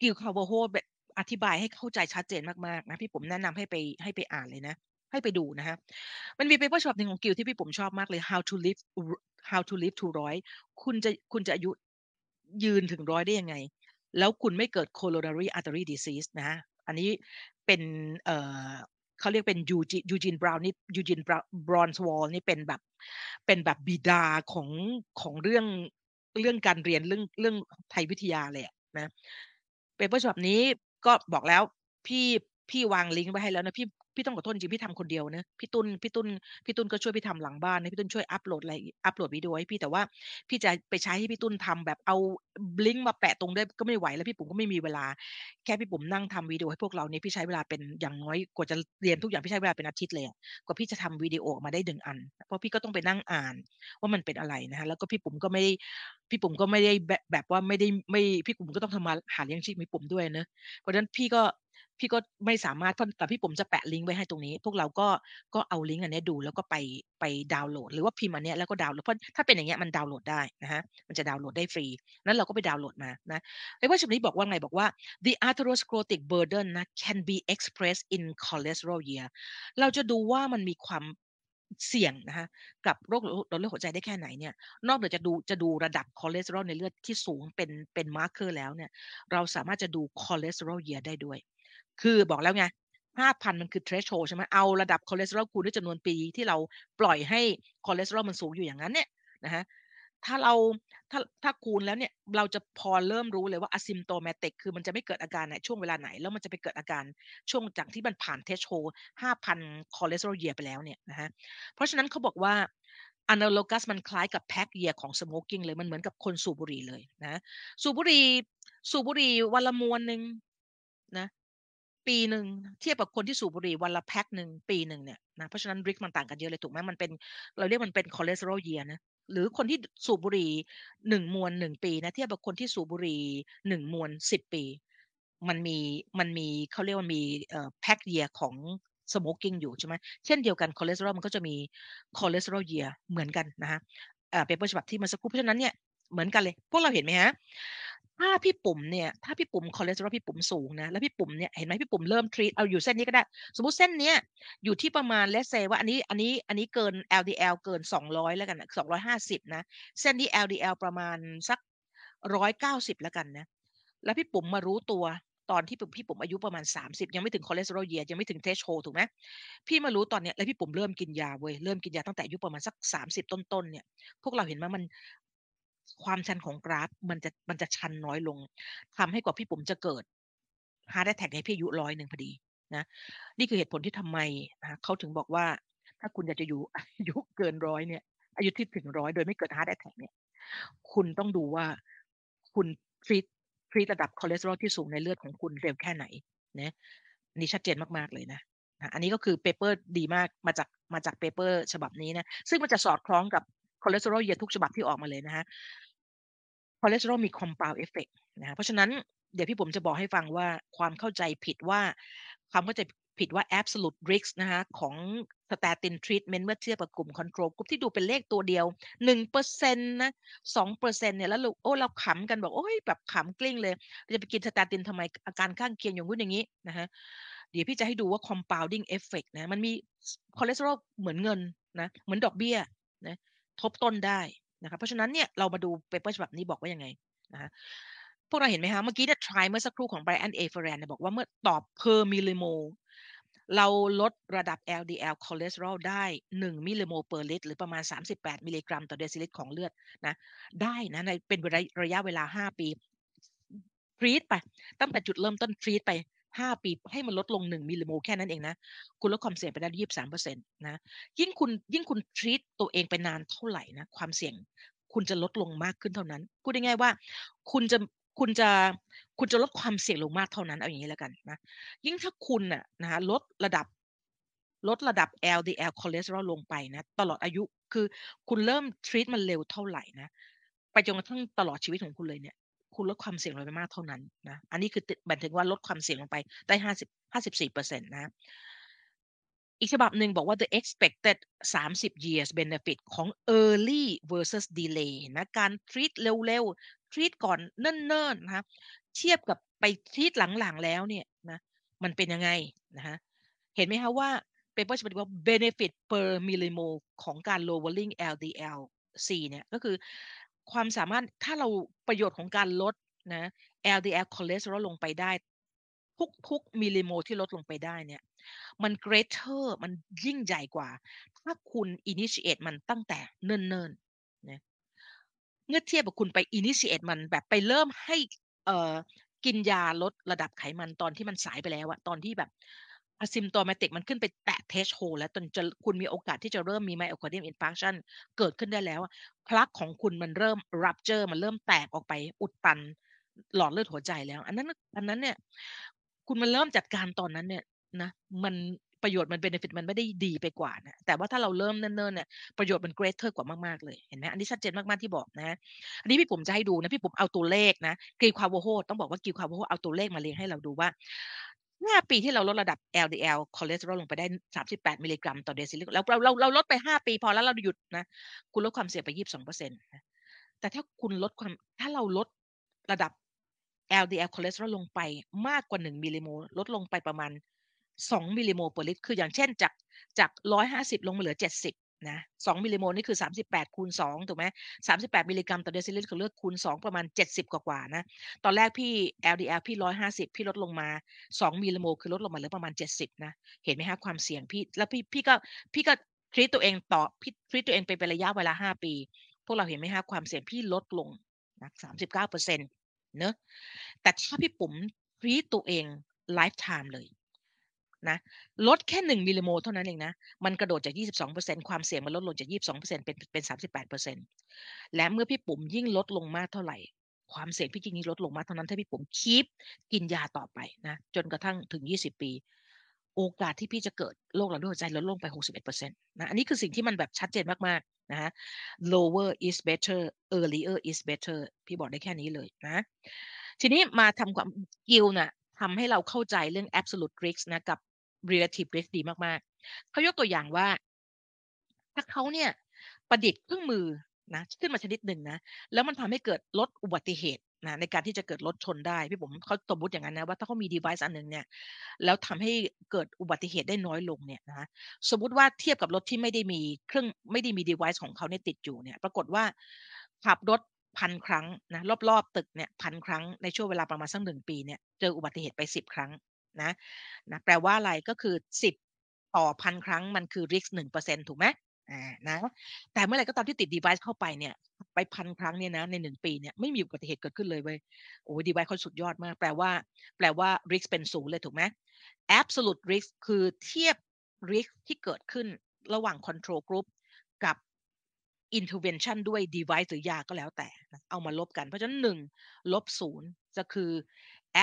A: Gil Carvalho แบบอธิบายให้เข้าใจชัดเจนมากๆนะพี่ปุ๋มแนะนำให้ไปให้ไปอ่านเลยนะ ให้ไปดูนะฮะมันมี paper ฉบับหนึ่งของ Gil ที่พี่ปุ๋มชอบมากเลย how to live how to live to ร้อยคุณจะคุณจะอายุยืนถึงร้อยได้ยังไง แล้วคุณไม่เกิด coronary artery disease นะฮะอันนี้เป็นเอ่อ เขาเรียกเป็น Eugene Eugene Braunwald นี่ Eugene Braunwald นี่เป็นแบบเป็นแบบบิดาของของเรื่องเรื่องการเรียนเรื่องเรื่องหทัยวิทยาเลยนะ paper ฉบับนี้ก็บอกแล้วพี่พี่วางลิงก์ไว้ให้แล้วนะพี่ พี่ต้องขอโทษจริงพี่ทำคนเดียวนะ พี่ตุนพี่ตุนพี่ตุนก็ช่วยพี่ทำหลังบ้านนะ พี่ตุนช่วยอัปโหลดอะไร อัปโหลดวิดีโอให้พี่ แต่ว่าพี่จะไปใช้ให้พี่ตุนทำแบบเอาลิงก์มาแปะตรงได้ก็ไม่ไหว แล้วพี่ปุ๋มก็ไม่มีเวลา แค่พี่ปุ๋มนั่งทำวิดีโอให้พวกเราเนี่ยพี่ใช้เวลาเป็นอย่างน้อยกว่าจะเรียนทุกอย่างพี่ใช้เวลาเป็นอาทิตย์เลยกว่าพี่จะทำวิดีโอออกมาได้หนึ่งอัน เพราะพี่ก็ต้องไปนั่งอ่านว่ามันเป็นอะไรนะฮะแล้วก็พี่ปุ๋มก็ไม่ได้พี่ปุ๋มก็ไม่ได้แบบว่าไม่ได้ไม่พี่ปุ๋มก็ต้องทำมาหาเลี้ยงชีพพี่ปุ๋มด้วยเนะเพราะฉะนั้นพี่ก็ พี่ก็ไม่สามารถแต่พี่ผมจะแปะลิงก์ไว้ให้ตรงนี้ พวกเราก็ก็เอาลิงก์อันนี้ดูแล้วก็ไปไปดาวน์โหลด หรือว่าพิมพ์อันนี้แล้วก็ดาวน์โหลดเพราะถ้าเป็นอย่างเงี้ยมันดาวน์โหลดได้นะฮะมันจะดาวน์โหลดได้ฟรีนั้นเราก็ไปดาวน์โหลดมานะไอ้ว่าฉบับนี้บอกว่าไงบอกว่า the atherosclerotic burden นะ can be expressed in cholesterol year เราจะดูว่ามันมีความเสี่ยงนะคะกับโรคหลอดเลือดหัวใจได้แค่ไหนเนี่ย นอกจากจะดูจะดูระดับคอเลสเตอรอลในเลือดที่สูงเป็นเป็น marker แล้วเนี่ย เราสามารถจะดู cholesterol year ได้ด้วย คือบอกแล้วไงห้าพันมันคือ threshold ใช่ไหมเอาระดับคอเลสเตอรอลคูณด้วยจำนวนปีที่เราปล่อยให้คอเลสเตอรอลมันสูงอยู่อย่างนั้นเนี่ยนะฮะถ้าเราถ้าถ้าคูณแล้วเนี่ยเราจะพอเริ่มรู้เลยว่า asymptomatic คือมันจะไม่เกิดอาการในช่วงเวลาไหน แล้วมันจะไปเกิดอาการช่วงจากที่มันผ่าน threshold 5,000 cholesterol year ไปแล้วเนี่ยนะคะเพราะฉะนั้นเขาบอกว่า analogous มันคล้ายกับ pack year ของ smoking เลยมันเหมือนกับคนสูบบุหรี่เลยนะ สูบบุหรี่สูบบุหรี่วันละมวนหนึ่งนะ ปีหนึ่งเทียบกับคนที่สูบบุหรี่วันละแพ็กหนึ่งปีหนึ่งเนี่ยนะเพราะฉะนั้น risk มันต่างกันเยอะเลยถูกไหม?มันเป็นเราเรียกมันเป็น cholesterol year นะหรือคนที่สูบบุหรี่1มวน1ปีนะเทียบกับคนที่สูบบุหรี่1มวน10ปี มันมีมันมีเขาเรียกว่ามีเอ่อ pack year ของ smoking อยู่ใช่ไหม?เช่นเดียวกัน cholesterol มันก็จะมี cholesterol year เหมือนกันนะคะเปเปอร์ฉบับที่มื่อสักครู่เพราะฉะนั้นเนี่ย เหมือนกันเลย พวกเราเห็นไหมคะ?ถ้าพี่ปุ๋มเนี่ยถ้าพี่ปุ๋ม cholesterol พี่ปุ๋มสูงนะแล้วพี่ปุ๋มเนี่ยเห็นไหมพี่ปุ๋มเริ่ม treat เอาอยู่เส้นนี้ก็ได้ สมมุติเส้นเนี้ยอยู่ที่ประมาณ let's say ว่าอันนี้อันนี้อันนี้เกิน LDL เกิน 200 แล้วกันน่ะ250 นะ เส้นนี้ LDL ประมาณสัก 190 แล้วกันนะ แล้วพี่ปุ๋มมารู้ตัวตอนที่พี่ปุ๋มอายุประมาณ 30 ยังไม่ถึง cholesterol year ยังไม่ถึง threshold ถูกไหม?พี่มารู้ตอนเนี้ยแล้วพี่ปุ๋มเริ่มกินยาเว้ยเริ่มกินยาตั้งแต่อายุประมาณสัก 30 ต้นๆเนี่ยพวกเราเห็นไหมมัน ความชันของกราฟมันจะมันจะชันน้อยลงทำให้กว่าพี่ปุ๋มจะเกิด heart attack เนี่อายพี่อายุ100พอดีนะนี่คือเหตุผลที่ทำไมนะเขาถึงบอกว่า ถ้าคุณอยากจะอยู่อายุเกิน100เนี่ย อายุที่ถึง100โดยไม่เกิด heart attack เนี่ย คุณต้องดูว่าคุณ treat treat ระดับคอเลสเตอรอลที่สูงในเลือดของคุณเร็วแค่ไหนนะอันนี้ชัดเจนมากๆเลยนะอันนี้ก็คือ paper ดีมากมาจากมาจาก paper ฉบับนี้นะซึ่งมันจะสอดคล้องกับ cholesterol year ทุกฉบับที่ออกมาเลยนะคะคอเลสเตอรอลมี compound effect นะคะเพราะฉะนั้นเดี๋ยวพี่ปุ๋มจะบอกให้ฟังว่าความเข้าใจผิดว่าความเข้าใจผิดว่า absolute risk นะคะของ statin treatment เมื่อเทียบกับกลุ่ม control group ที่ดูเป็นเลขตัวเดียว1%นะ2%เนี่ยแล้วเราโอ้เราขำกันบอกโอ๊ยแบบขำกลิ้งเลยจะไปกิน statin ทำไม?อาการข้างเคียงอย่างงู้นอย่างงี้นะคะเดี๋ยวพี่จะให้ดูว่า compounding effect นะมันมีคอเลสเตอรอลเหมือนเงินนะเหมือนดอกเบี้ยนะ ทบต้นได้นะคะเพราะฉะนั้นเนี่ยเรามาดู paper ฉบับนี้บอกว่ายังไงนะคะพวกเราเห็นไหมคะเมื่อกี้เนี่ย trial เมื่อสักครู่ของ Brian A. Ference เนี่ยบอกว่าเมื่อต่อ per millimole เราลดระดับ LDL คอเลสเตอรอลได้ 1 มิลลิโมล per ลิตรหรือประมาณ 38 มิลลิกรัมต่อเดซิลิตรของเลือดนะได้นะในเป็นระยะเวลา 5 ปี treat ไป ตั้งแต่จุดเริ่มต้น treat ไป 5ปีให้มันลดลง1มิลลิโมลแค่นั้นเองนะ คุณลดความเสี่ยงไปได้23%นต์นะ ยิ่งคุณยิ่งคุณ treat ตัวเองไปนานเท่าไหร่นะ ความเสี่ยงคุณจะลดลงมากขึ้นเท่านั้น พูดง่ายๆว่า คุณจะคุณจะคุณจะลดความเสี่ยงลงมากเท่านั้นเอาอย่างงี้แล้วกันนะ ยิ่งถ้าคุณน่ะนะคะลดระดับลดระดับ LDL คอเลสเตอรอลลงไปนะตลอดอายุคือคุณเริ่ม treat มันเร็วเท่าไหร่นะไปจนกระทั่งตลอดชีวิตของคุณเลยเนี่ย คุณลดความเสี่ยงลงไปมากเท่านั้นนะ อันนี้คือตหมายถึงว่าลดความเสี่ยงลงไปได้50 54%นตนะ อีกฉบับหนึ่งบอกว่า the expected 30 years benefit ของ early versus delay นไหมการ treat เร็วๆ treat ก่อนเนิ่นๆนะคะเทียบกับไป treat หลังๆ แล้วเนี่ยนะมันเป็นยังไงนะคะเห็นไหมคะว่าเปเปอร์ฉบับว่า benefit per millimole ของการ lowering LDL-C เนี่ยก็คือ ความสามารถถ้าเราประโยชน์ของการลดนะ LDL คอเลสเตอรอลลงไปได้ทุกๆมิลลิโมลที่ลดลงไปได้เนี่ย มัน greater มันยิ่งใหญ่กว่า ถ้าคุณ initiate มันตั้งแต่เนิ่นๆนะเมื่อเทียบกับคุณไป initiate มันแบบไปเริ่มให้เอ่อกินยาลดระดับไขมันตอนที่มันสายไปแล้วอะตอนที่แบบ asymptomatic มันขึ้นไปแตะ threshold แล้วจนจะคุณมีโอกาสที่จะเริ่มมี myocardial infarction เกิดขึ้นได้แล้วอะ plaque ของคุณมันเริ่ม rupture มันเริ่มแตกออกไปอุดตันหลอดเลือดหัวใจแล้ว อันนั้นอันนั้นเนี่ย คุณมาเริ่มจัดการตอนนั้นเนี่ยนะมันประโยชน์มัน benefit มันไม่ได้ดีไปกว่านะแต่ว่าถ้าเราเริ่มเนิ่นๆเนี่ยประโยชน์มัน greater กว่ามากๆเลยเห็นไหมอันนี้ชัดเจนมากๆที่บอกนะ อันนี้พี่ปุ๋มจะให้ดูนะพี่ปุ๋มเอาตัวเลขนะ Gil Carvalho ต้องบอกว่า Gil Carvalho เอาตัวเลขมาเรียงให้เราดูว่า 5 ปีที่เราลดระดับ LDL คอเลสเตอรอลลงไปได้ 38 มิลลิกรัมต่อเดซิลิตรแล้วเราเราเราลดไป 5 ปีพอแล้วเราหยุดนะ คุณลดความเสี่ยงไป 22%นะแต่ถ้าคุณลดความถ้าเราลดระดับ LDL คอเลสเตอรอลลงไปมากกว่า 1 มิลลิโมลลดลงไปประมาณ 2 มิลลิโมล per ลิตร คืออย่างเช่นจากจาก 150 ลงมาเหลือ 70 นะ2มิลลิโมลนี่คือ38คูณ2ถูกไหม38มิลลิกรัมต่อเดซิลิตรของเลือดคูณ2ประมาณ70กว่าๆนะ ตอนแรกพี่ LDL พี่150พี่ลดลงมา2มิลลิโมลคือลดลงมาเหลือประมาณ70นะ เห็นไหมคะความเสี่ยงพี่ แล้วพี่พี่ก็พี่ก็ treat ตัวเองต่อพี่ treat ตัวเองไปเป็นระยะเวลา5ปีผวกเราเห็นไหมคะความเสี่ยงพี่ลดลงนะ39%เก้าเปอร์เซ็นต์เนอะแต่ถ้าพี่ปุ๋ม treat ตัวเอง lifetime เลย นะลดแค่1มิลลิโมลเท่านั้นเองนะ มันกระโดดจาก 22%ความเสี่ยงมันลดลงจาก 22%เป็นเป็น 38%และเมื่อพี่ปุ๋มยิ่งลดลงมากเท่าไหร่ ความเสี่ยงพี่ยิ่งลดลงมากเท่านั้นถ้าพี่ปุ๋มคีปกินยาต่อไปนะ จนกระทั่งถึง 20 ปี โอกาสที่พี่จะเกิดโรคหลอดเลือดหัวใจลดลงไป 61%นะอันนี้คือสิ่งที่มันแบบชัดเจนมากๆนะฮะ lower is better earlier is better พี่บอกได้แค่นี้เลยนะ ทีนี้มาทำความกิลน่ะทำให้เราเข้าใจเรื่อง absolute risk นะกับ relative risk ดีมากๆ เขายกตัวอย่างว่า ถ้าเขาเนี่ยประดิษฐ์เครื่องมือนะขึ้นมาชนิดหนึ่งนะแล้วมันทำให้เกิดลดอุบัติเหตุนะในการที่จะเกิดรถชนได้พี่ผมเขาสมมติอย่างนั้นนะว่าถ้าเขามี device อันหนึ่งเนี่ยแล้วทำให้เกิดอุบัติเหตุได้น้อยลงเนี่ยนะสมมติว่าเทียบกับรถที่ไม่ได้มีเครื่องไม่ได้มี device ของเขาเนี่ยติดอยู่เนี่ย ปรากฏว่าขับรถพันครั้งนะรอบๆตึกเนี่ยพันครั้งในช่วงเวลาประมาณสักหนึ่งปีเนี่ยเจออุบัติเหตุไปสิบครั้ง นะนะแปลว่าอะไรก็คือสิบต่อพันครั้งมันคือ risk หนึ่งเปอร์เซ็นถูกไหมอ่านะแต่เมื่อไหร่ก็ตามที่ติด device เข้าไปเนี่ย ไปพันครั้งเนี่ยนะในหนึ่งปีเนี่ยไม่มีอุบัติเหตุเกิดขึ้นเลยเว้ยโอ้ดีไวเขาสุดยอดมาก แปลว่า แปลว่า risk เป็นศูนย์เลยถูกไหม absolute risk คือเทียบ risk ที่เกิดขึ้นระหว่าง control group กับ intervention ด้วย device หรือยาก็แล้วแต่ เอามาลบกัน เพราะฉะนั้นหนึ่งลบศูนย์จะคือ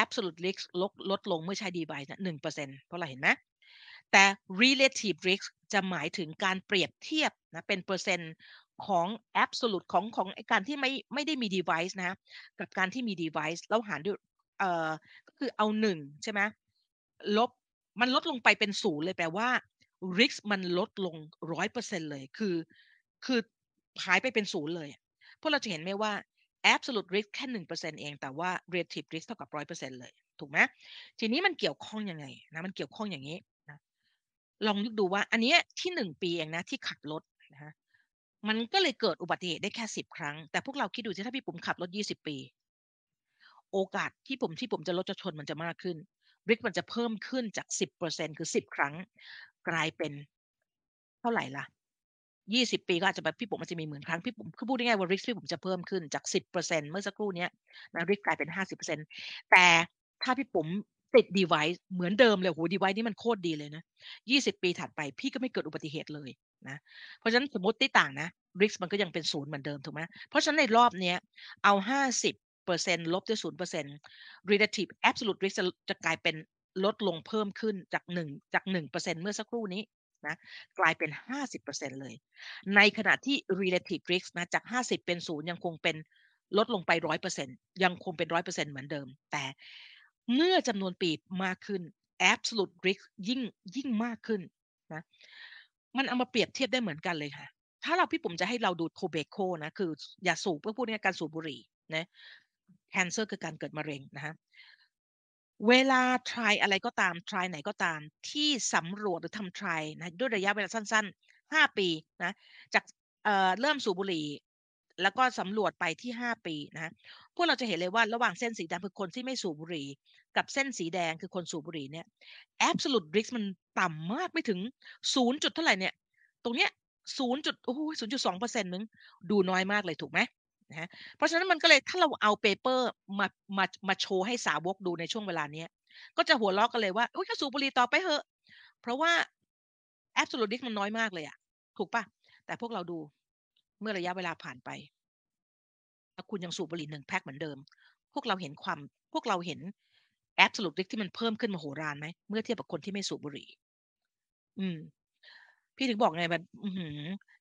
A: absolute risk ลดลดลงเมื่อใช้ device นะหนึ่งเปอร์เซ็นเพราะอะไรเห็นไหมแต่ relative risk จะหมายถึงการเปรียบเทียบนะเป็นเปอร์เซ็นต์ของ absolute ของของการที่ไม่ไม่ได้มี device นะกับการที่มี device แล้วหารด้วยเอ่อก็คือเอาหนึ่งใช่ไหมลบมันลดลงไปเป็นศูนย์เลยแปลว่า risk มันลดลงร้อยเปอร์เซ็นเลยคือ คือหายไปเป็นศูนย์เลยพวกเราจะเห็นไหมว่า absolute risk แค่หนึ่งเปอร์เซ็นเอง แต่ว่า relative risk เท่ากับร้อยเปอร์เซ็นเลย ถูกไหมทีนี้มันเกี่ยวข้องยังไงนะมันเกี่ยวข้องอย่างนี้นะลองนึกดูว่า อันนี้ที่หนึ่งปีเองนะที่ขับรถนะฮะมันก็เลยเกิดอุบัติเหตุได้แค่สิบครั้ง แต่พวกเราคิดดูสิถ้าพี่ผมขับรถยี่สิบปี โอกาสที่ผมที่ผมจะรถจะชนมันจะมากขึ้นริกมันจะเพิ่มขึ้นจากสิบเปอร์เซ็นคือสิบครั้ง กลายเป็นเท่าไหร่ล่ะ ยี่สิบปีก็อาจจะแบบพี่ผมมันจะมีหมื่นครั้งพี่ผมคือพูดง่ายๆว่าริกพี่ผมจะเพิ่มขึ้นจากสิบเปอร์เซ็นเมื่อสักครู่นี้นะริกกลายเป็นห้าสิบเปอร์เซ็นแต่ถ้าพี่ผมติด device เหมือนเดิมเลยโห device นี่มันโคตรดีเลยนะยี่สิบปีถัดไปพี่ก็ไม่เกิดอุบัติเหตุเลยนะเพราะฉะนั้นสมมติต่างนะ risk มันก็ยังเป็นศูนย์เหมือนเดิมถูกไหมเพราะฉะนั้นในรอบเนี้ยเอาห้าสิบเปอร์เซ็นลบด้วยศูนย์เปอร์เซ็นต์ relative absolute risk จะจะกลายเป็นลดลงเพิ่มขึ้นจากหนึ่งจากหนึ่งเปอร์เซ็นเมื่อสักครู่นี้ นะกลายเป็นห้าสิบเปอร์เซ็นเลย ในขณะที่ relative risk นะจากห้าสิบเป็นศูนย์ยังคงเป็นลดลงไปร้อยเปอร์เซ็นยังคงเป็นร้อยเปอร์เซ็นเหมือนเดิม แต่เมื่อจำนวนปีมากขึ้น absolute risk ยิ่งยิ่งมากขึ้นนะมันเอามาเปรียบเทียบได้เหมือนกันเลยค่ะ ถ้าเราพี่ผมจะให้เราดูโทเบโคนะ คืออย่าสูบเพื่อพูดง่ายการสูบบุหรี่นะแคนเซอร์คือการเกิดมะเร็งนะฮะ เวลา try อะไรก็ตาม try ไหนก็ตาม ที่สำรวจหรือทำ try นะด้วยระยะเวลาสั้นๆห้าปีนะจากเเริ่มสูบบุหรี่ แล้วก็สำรวจไปที่ห้าปีนะพวกเราจะเห็นเลยว่าระหว่างเส้นสีดำคือคนที่ไม่สูบบุหรี่ กับเส้นสีแดงคือคนสูบบุหรี่เนี่ย absolute risk มันต่ำมากไม่ถึงศูนย์จุดเท่าไหร่เนี่ย ตรงเนี้ยศูนย์จุดโอ้โหศูนย์จุดสองเปอร์เซ็นต์นึงดูน้อยมากเลยถูกไหม นะฮะเพราะฉะนั้นมันก็เลยถ้าเราเอา paper มามามาโชว์ให้สาวกดูในช่วงเวลาเนี้ย ก็จะหัวเราะกันเลยว่าอุ้ยก็สูบบุหรี่ต่อไปเถอะ เพราะว่า absolute risk มันน้อยมากเลยอะถูกปะแต่พวกเราดูเมื่อระยะเวลาผ่านไปถ้าคุณยังสูบบุหรี่หนึ่งแพ็คเหมือนเดิม พวกเราเห็นความพวกเราเห็น absolute risk ที่มันเพิ่มขึ้นมโหฬารไหมเมื่อเทียบกับคนที่ไม่สูบบุหรี่ อืมพี่ถึงบอกไงแบบ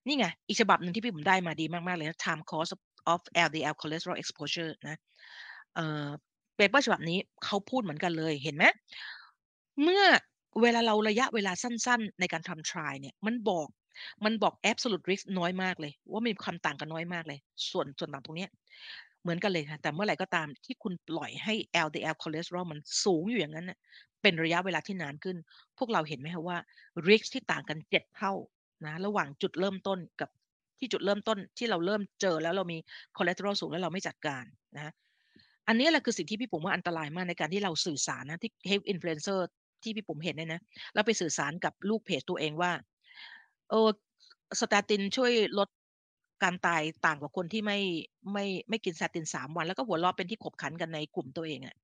A: นี่ไง อีกฉบับหนึ่งที่พี่ผมได้มาดีมาก ๆ เลยนะ time cost of of LDL cholesterol exposure นะเอ่อเปเปอร์ฉบับนี้เขาพูดเหมือนกันเลยเห็นไหมเมื่อเวลาเราระยะเวลาสั้นๆ ในการทำ try เนี่ยมันบอกมันบอก absolute risk น้อยมากเลย ว่ามีความต่างกันน้อยมากเลย ส่วนส่วนต่างตรงนี้เหมือนกันเลยค่ะแต่เมื่อไหร่ก็ตามที่คุณปล่อยให้ LDL cholesterol มันสูงอยู่อย่างนั้นเป็นระยะเวลาที่นานขึ้น พวกเราเห็นไหมคะว่า risk ที่ต่างกันเจ็ดเท่านะระหว่างจุดเริ่มต้นกับ ที่จุดเริ่มต้นที่เราเริ่มเจอแล้วเรามีคอเลสเตอรอลสูงแล้วเราไม่จัดการนะอันนี้แหละคือสิ่งที่พี่ปุ๋มว่าอันตรายมากในการที่เราสื่อสารนะที่ health influencer ที่พี่ปุ๋มเห็นเนี่ยนะเราไปสื่อสารกับลูกเพจตัวเองว่าเออ statin ช่วยลดการตายต่างกว่าคนที่ไม่ไม่ไม่กิน Statin 3วัน แล้วก็หัวเราะเป็นที่ขบขันกันในกลุ่มตัวเองอะ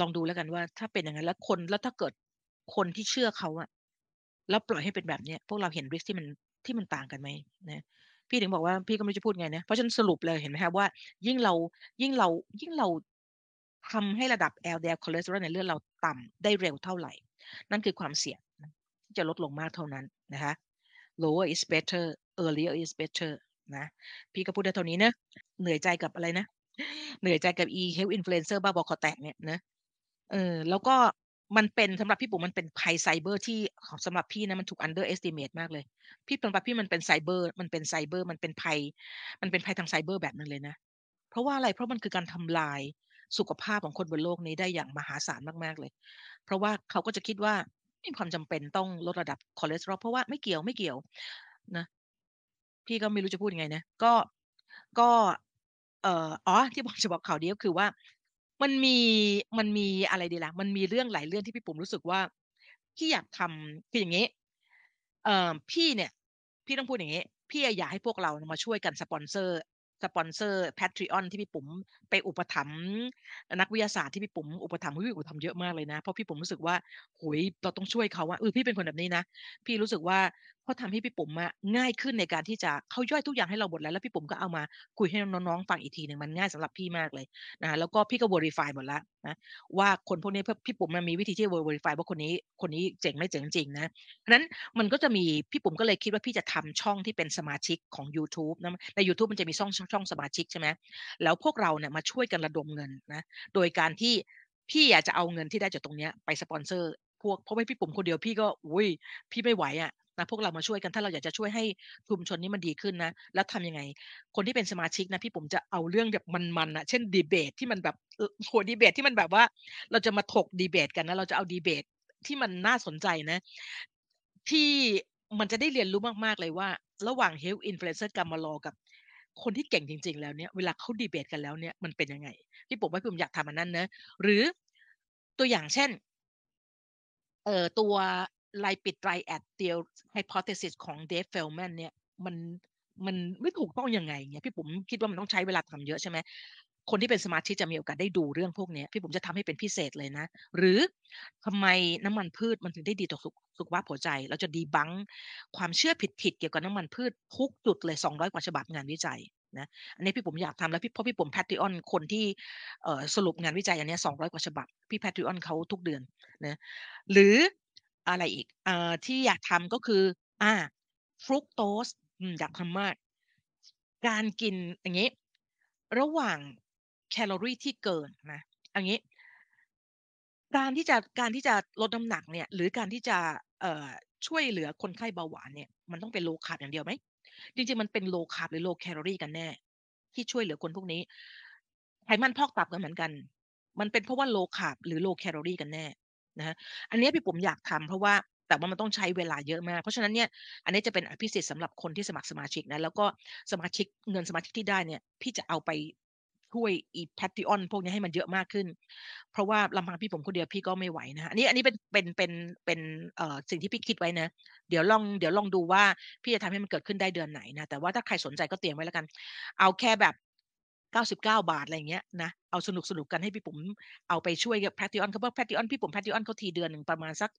A: ลองดูแล้วกันว่า ถ้าเป็นอย่างงั้นแล้วคนแล้วถ้าเกิดคนที่เชื่อเขาอะแล้วปล่อยให้เป็นแบบเนี้ยพวกเราเห็น risk ที่มัน ที่มันต่างกันไหมนะพี่ถึงบอกว่าพี่ก็ไม่รู้จะพูดไงนะเพราะฉะนั้นสรุปเลยเห็นไหมครับว่า ยิ่งเรายิ่งเรายิ่งเราทำให้ระดับ LDL คอเลสเตอรอลในเลือดเราต่ำได้เร็วเท่าไหร่ นั่นคือความเสี่ยงที่จะลดลงมากเท่านั้นนะคะ lower is better earlier is better นะ พี่ก็พูดได้เท่านี้เนะเหนื่อยใจกับอะไรนะ เหนื่อยใจกับอี health influencer บ้าบอคอแตกเนี่ยนะเออแล้วก็ มันเป็นสำหรับพี่ปุ๋มมันเป็นภัยไซเบอร์ที่ของสำหรับพี่นะมันถูก underestimate มากเลย พี่สำหรับพี่มันเป็นไซเบอร์มันเป็นไซเบอร์มันเป็นภัย มันเป็นภัยทางไซเบอร์แบบนึงเลยนะ เพราะว่าอะไรเพราะมันคือการทำลายสุขภาพของคนบนโลกนี้ได้อย่างมหาศาลมากๆเลย เพราะว่าเขาก็จะคิดว่าไม่มีความจำเป็นต้องลดระดับคอเลสเตอรอลเพราะว่าไม่เกี่ยวไม่เกี่ยวนะ พี่ก็ไม่รู้จะพูดยังไงนะก็ก็เอ่ออ๋อที่บอกจะบอกข่าวดีก็คือว่า มันมี มันมี อะไรดีล่ะ มันมีเรื่องหลายเรื่องที่พี่ปุ๋มรู้สึกว่า พี่อยากทำ คืออย่างงี้ เอ่อ พี่เนี่ย พี่ต้องพูดอย่างงี้ พี่อะอยากให้พวกเรามาช่วยกันสปอนเซอร์ สปอนเซอร์ Patreon ที่พี่ปุ๋มไปอุปถัมภ์นักวิทยาศาสตร์ที่พี่ปุ๋มอุปถัมภ์อุ๊ยอุปถัมภ์เยอะมากเลยนะ เพราะพี่ปุ๋มรู้สึกว่าโอ้โฮเราต้องช่วยเขาอะเออพี่เป็นคนแบบนี้นะ พี่รู้สึกว่า เขาะทำให้พี่ปุ๋มอะง่ายขึ้นในการที่จะเขาย่อยทุกอย่างให้เราหมดแล้วแล้วพี่ปุ๋มก็เอามาคุยให้น้องๆฟังอีกทีหนึ่งมันง่ายสำหรับพี่มากเลยนะแล้วก็พี่ก็ verify หมดแล้วนะว่าคนพวกนี้พพี่ปุ๋มอะมีวิธีที่ verify ว่าคนนี้คนนี้เจ๋งไม่เจ๋งจริงนะเพราะนั้นมันก็จะมีพี่ปุ๋มก็เลยคิดว่าพี่จะทำช่องที่เป็นสมาชิกของยูทูบนะในยูทูบมันจะมีช่องช่องสมาชิกใช่ไหมแล้วพวกเราเนี่ยมาช่วยกันระดมเงินนะโดยการที่พี่อะจะเอาเงินที่ได้จากตรงเนี้ยไปสปอนเซอร์พวกเพราะว่าพี่ปุ๋มคนเดียวพี่ก็อุ๊ยพี่ไม่ไหวอะ นะพวกเรามาช่วยกันถ้าเราอยากจะช่วยให้ชุมชนนี้มันดีขึ้นนะ แล้วทำยังไง คนที่เป็นสมาชิกนะพี่ปุ๋มจะเอาเรื่องแบบมันๆนะเช่นดีเบตที่มันแบบโอ้โฮดีเบตที่มันแบบว่า เราจะมาถกดีเบตกันนะเราจะเอาดีเบตที่มันน่าสนใจนะ ที่มันจะได้เรียนรู้มากๆเลยว่า ระหว่าง Health Influencer Gamalol กับคนที่เก่งจริง ๆ แล้วเนี่ยเวลาเขาดีเบตกันแล้วเนี่ยมันเป็นยังไงพี่ปุ๋มว่าพี่ปุ๋มอยากทำอันนั้นนะหรือตัวอย่างเช่นเอ่อตัว Lipid Triad Theor Hypothesis ของ Dave Feldman เนี่ยมันมันไม่ถูกต้องยังไงเงี้ยพี่ปุ๋มคิดว่ามันต้องใช้เวลาทำเยอะใช่ไหมคนที่เป็นสมาชิกจะมีโอกาสได้ดูเรื่องพวกนี้พี่ปุ๋มจะทำให้เป็นพิเศษเลยนะ หรือทำไมน้ำมันพืชมันถึงได้ดีต่อสุขสุขภาพหัวใจ เราจะ debunk ความเชื่อผิดๆเกี่ยวกับน้ำมันพืชทุกจุดเลย 200 กว่าฉบับงานวิจัยนะอันนี้พี่ปุ๋มอยากทำแล้วพี่เพราะพี่ปุ๋ม Patreon คนที่เออสรุปงานวิจัยอันนี้200 กว่าฉบับ พี่ Patreon เขาทุกเดือนนะหรือ อะไรอีกเอ่อที่อยากทำก็คืออา Fructose อืมอยากทำมาก การกินอย่างงี้ ระหว่างแคลอรี่ที่เกินนะเอางนี้ การที่จะการที่จะลดน้ำหนักเนี่ย หรือการที่จะเอ่อช่วยเหลือคนไข้เบาหวานเนี่ย มันต้องเป็น low carb อย่างเดียวไหมจริงๆมันเป็น low carb หรือ low calorie กันแน่ ที่ช่วยเหลือคนพวกนี้ไขมันพอกตับก็เหมือนกัน มันเป็นเพราะว่า low carb หรือ low calorie กันแน่ นะคะอันนี้พี่ปุ๋มอยากทำเพราะว่าแต่ว่ามันต้องใช้เวลาเยอะมาก เพราะฉะนั้นเนี่ยอันนี้จะเป็นอภิสิทธิ์สำหรับคนที่สมัครสมาชิกนะแล้วก็สมาชิกเงินสมาชิกที่ได้เนี่ยพี่จะเอาไปช่วยอี Patreon พวกนี้ให้มันเยอะมากขึ้น เพราะว่าลำพังพี่ปุ๋มคนเดียวพี่ก็ไม่ไหวนะอันนี้อันนี้เป็นเป็นเป็นเป็นเอ่อสิ่งที่พี่คิดไว้นะ เดี๋ยวลองเดี๋ยวลองดูว่าพี่จะทำให้มันเกิดขึ้นได้เดือนไหนนะแต่ว่าถ้าใครสนใจก็เตรียมไว้แล้วกัน เอาแค่แบบ 99 บาทอะไรเงี้ยนะเอาสนุกๆกันให้พี่ปุ๋มเอาไปช่วยกับ Patreon เขาเพราะ Patreon พี่ปุ๋ม Patreon เขาทีเดือนหนึ่งประมาณสัก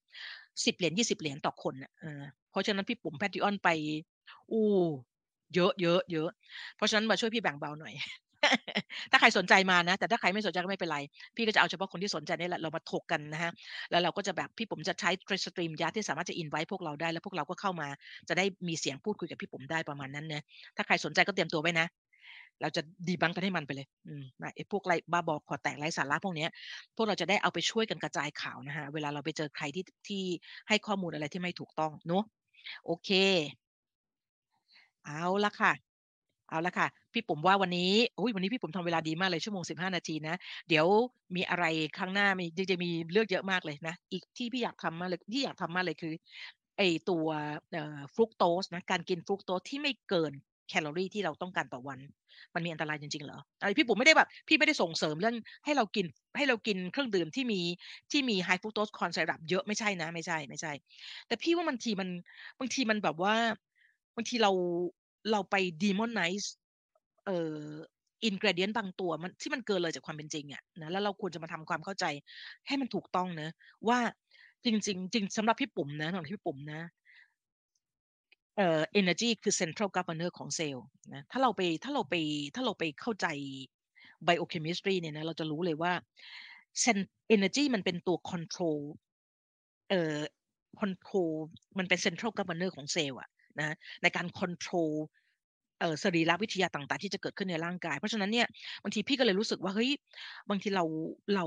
A: 10เหรียญ20เหรียญต่อคนน่ะเพราะฉะนั้นพี่ปุ๋ม Patreon ไปโอ้เยอะเยอะเยอะเพราะฉะนั้นมาช่วยพี่แบ่งเบาหน่อย ถ้าใครสนใจมานะ แต่ถ้าใครไม่สนใจก็ไม่เป็นไร พี่ก็จะเอาเฉพาะคนที่สนใจนี่แหละเรามาถกกันนะคะแล้วเราก็จะแบบพี่ปุ๋มจะใช้ StreamYard ที่สามารถจะ invite พวกเราได้แล้วพวกเราก็เข้ามา จะได้มีเสียงพูดคุยกับพี่ปุ๋มได้ประมาณนั้นนะถ้าใครสนใจก็เตรียมตัวไว้นะ เราจะ debunk กันให้มันไปเลยนะไอ้พวกไรบ้าบอคอแตกไร้สาระพวกเนี้ยพวกเราจะได้เอาไปช่วยกันกระจายข่าวนะคะเวลาเราไปเจอใครที่ที่ให้ข้อมูลอะไรที่ไม่ถูกต้องเนาะโอเค เอาละค่ะ เอาละค่ะ พี่ปุ๋มว่าวันนี้อุ๊ยวันนี้พี่ปุ๋มทำเวลาดีมากเลยชั่วโมง15นาทีนะ เดี๋ยวมีอะไรครั้งหน้ามีจริงๆมีเรื่องเยอะมากเลยนะ อีกที่พี่อยากทำมากเลยที่อยากทำมากเลยคือไอตัวเอ่อ Fructose นะการกิน Fructose ที่ไม่เกิน แคลอรี่ที่เราต้องการต่อวัน มันมีอันตรายจริงๆเหรอ?อะไรพี่ปุ๋มไม่ได้แบบ พี่ไม่ได้ส่งเสริมเรื่องให้เรากินให้เรากินเครื่องดื่มที่มีที่มี High Fructose Corn Syrup เยอะไม่ใช่นะ ไม่ใช่ๆแต่พี่ว่าบางทีมันบางทีมันแบบว่าบางทีเราเราไป demonize เอ่อ ingredient บางตัวมันที่มันเกินเลยจากความเป็นจริงอะนะแล้วเราควรจะมาทำความเข้าใจให้มันถูกต้องเนะว่าจริง ๆ จริงสำหรับพี่ปุ๋มนะสำหรับพี่ปุ๋มนะ เอ่อ energy คือ central governor ของเซลล์นะถ้าเราไปถ้าเราไปถ้าเราไปเข้าใจ biochemistry เนี่ยนะเราจะรู้เลยว่า energy มันเป็นตัว control เอ่อ control มันเป็น central governor ของเซลล์อะนะในการ control เอ่อสรีรวิทยาต่าง ๆ ที่จะเกิดขึ้นในร่างกาย เพราะฉะนั้นเนี่ยบางทีพี่ก็เลยรู้สึกว่าเฮ้ยบางทีเราเรา